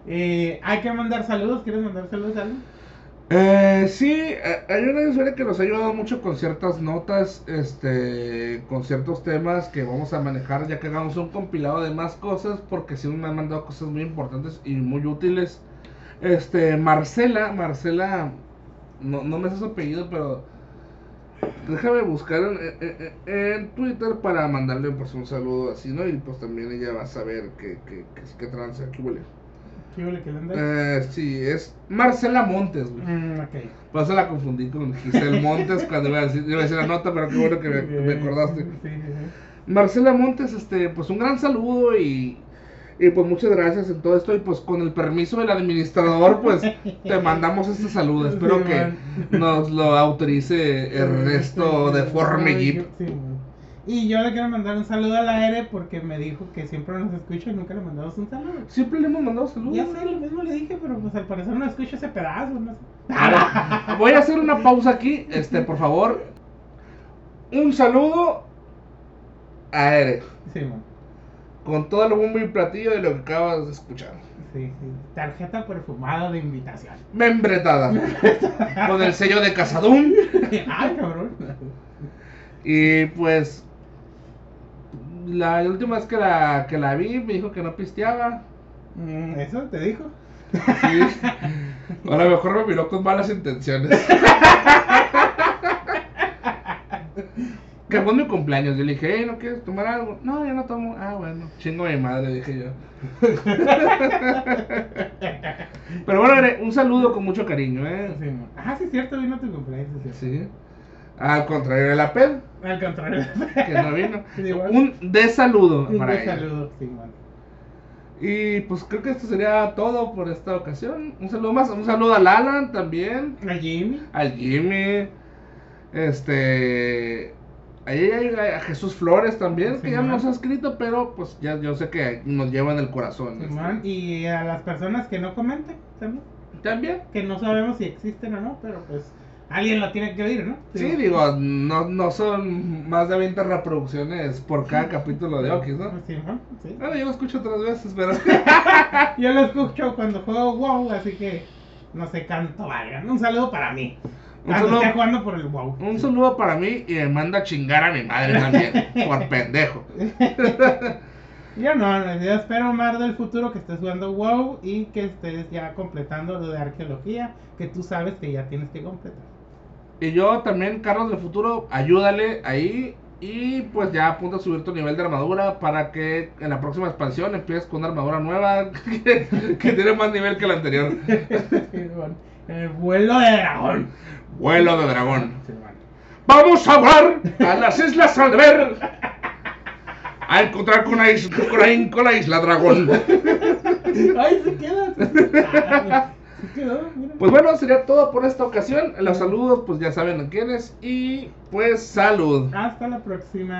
Eh, hay que mandar saludos. ¿Quieres mandar saludos a alguien? Eh, sí, eh, hay una usuaria que nos ha ayudado mucho con ciertas notas, este, con ciertos temas que vamos a manejar ya que hagamos un compilado de más cosas, porque sí me han mandado cosas muy importantes y muy útiles. Este, Marcela, Marcela, no, no me sé su apellido, pero déjame buscar en, en- en- Twitter para mandarle pues un saludo así, ¿no? Y pues también ella va a saber qué, qué, qué, qué trance aquí huele. Eh, sí, es Marcela Montes, güey. Mm. Por eso la confundí con Giselle Montes cuando iba a decir, iba a decir la nota, pero qué bueno que me, me acordaste. Sí, sí, sí. Marcela Montes, este, pues un gran saludo y, y pues muchas gracias en todo esto y pues con el permiso del administrador pues te mandamos este saludo. Espero que man. nos lo autorice Ernesto de Forme Jeep. Man. Y yo le quiero mandar un saludo al aire porque me dijo que siempre nos escucha y nunca le mandamos un saludo. Siempre le hemos mandado saludos. Ya sé, lo mismo le dije, pero pues al parecer no escucho ese pedazo, no sé. Voy a hacer una pausa aquí, este, por favor. Un saludo a Ere. Sí, man. Con todo el bombo y platillo de lo que acabas de escuchar. Sí, sí. Tarjeta perfumada de invitación. Membretada. con el sello de Casadum. Ay, cabrón. Y pues. La última vez que la, que la vi me dijo que no pisteaba. Mm, ¿Eso te dijo? Sí. A lo mejor me miró con malas intenciones. Que fue mi cumpleaños. Yo le dije, hey, ¿no quieres tomar algo? No, yo no tomo. Ah, bueno. Chingo a mi madre, dije yo. Pero bueno, un saludo con mucho cariño, ¿eh? Sí. Ah, sí, es cierto, vino tu cumpleaños. sí. Sí. Al contrario de la PED, Al contrario. que no vino. Sí. Un desaludo Un para buen ella. saludo, sí. Y pues creo que esto sería todo por esta ocasión. Un saludo más, un saludo al Alan también, A Jimmy. al Jimmy, este, ahí hay a Jesús Flores también, Sí, que ya man. nos ha escrito, pero pues ya yo sé que nos lleva en el corazón. este. Simón, y a las personas que no comenten también, También. que no sabemos si existen o no, pero pues alguien lo tiene que oír, ¿no? Sí, digo, no, no son más de 20 reproducciones por cada capítulo de Okis, ¿no? Simón, sí. Bueno, yo lo escucho otras veces, pero... Yo lo escucho cuando juego WoW, así que no sé cuánto valgan. Un saludo para mí. Un saludo- esté jugando por el WoW. Un saludo para mí y me manda a chingar a mi madre también, por pendejo. Yo no, yo espero Mar del futuro que estés jugando WoW y que estés ya completando lo de arqueología, que tú sabes que ya tienes que completar. Y yo también, Carlos del futuro, ayúdale ahí y pues ya apunta a subir tu nivel de armadura para que en la próxima expansión empieces con una armadura nueva que, que tiene más nivel que la anterior. El vuelo de dragón. Vuelo de dragón. Vamos a volar a las Islas Alder a encontrar con la, is- con la- isla dragón. Ay, se queda. Mira. Pues bueno, sería todo por esta ocasión. Los saludos, pues ya saben a quiénes. Y pues salud. Hasta la próxima.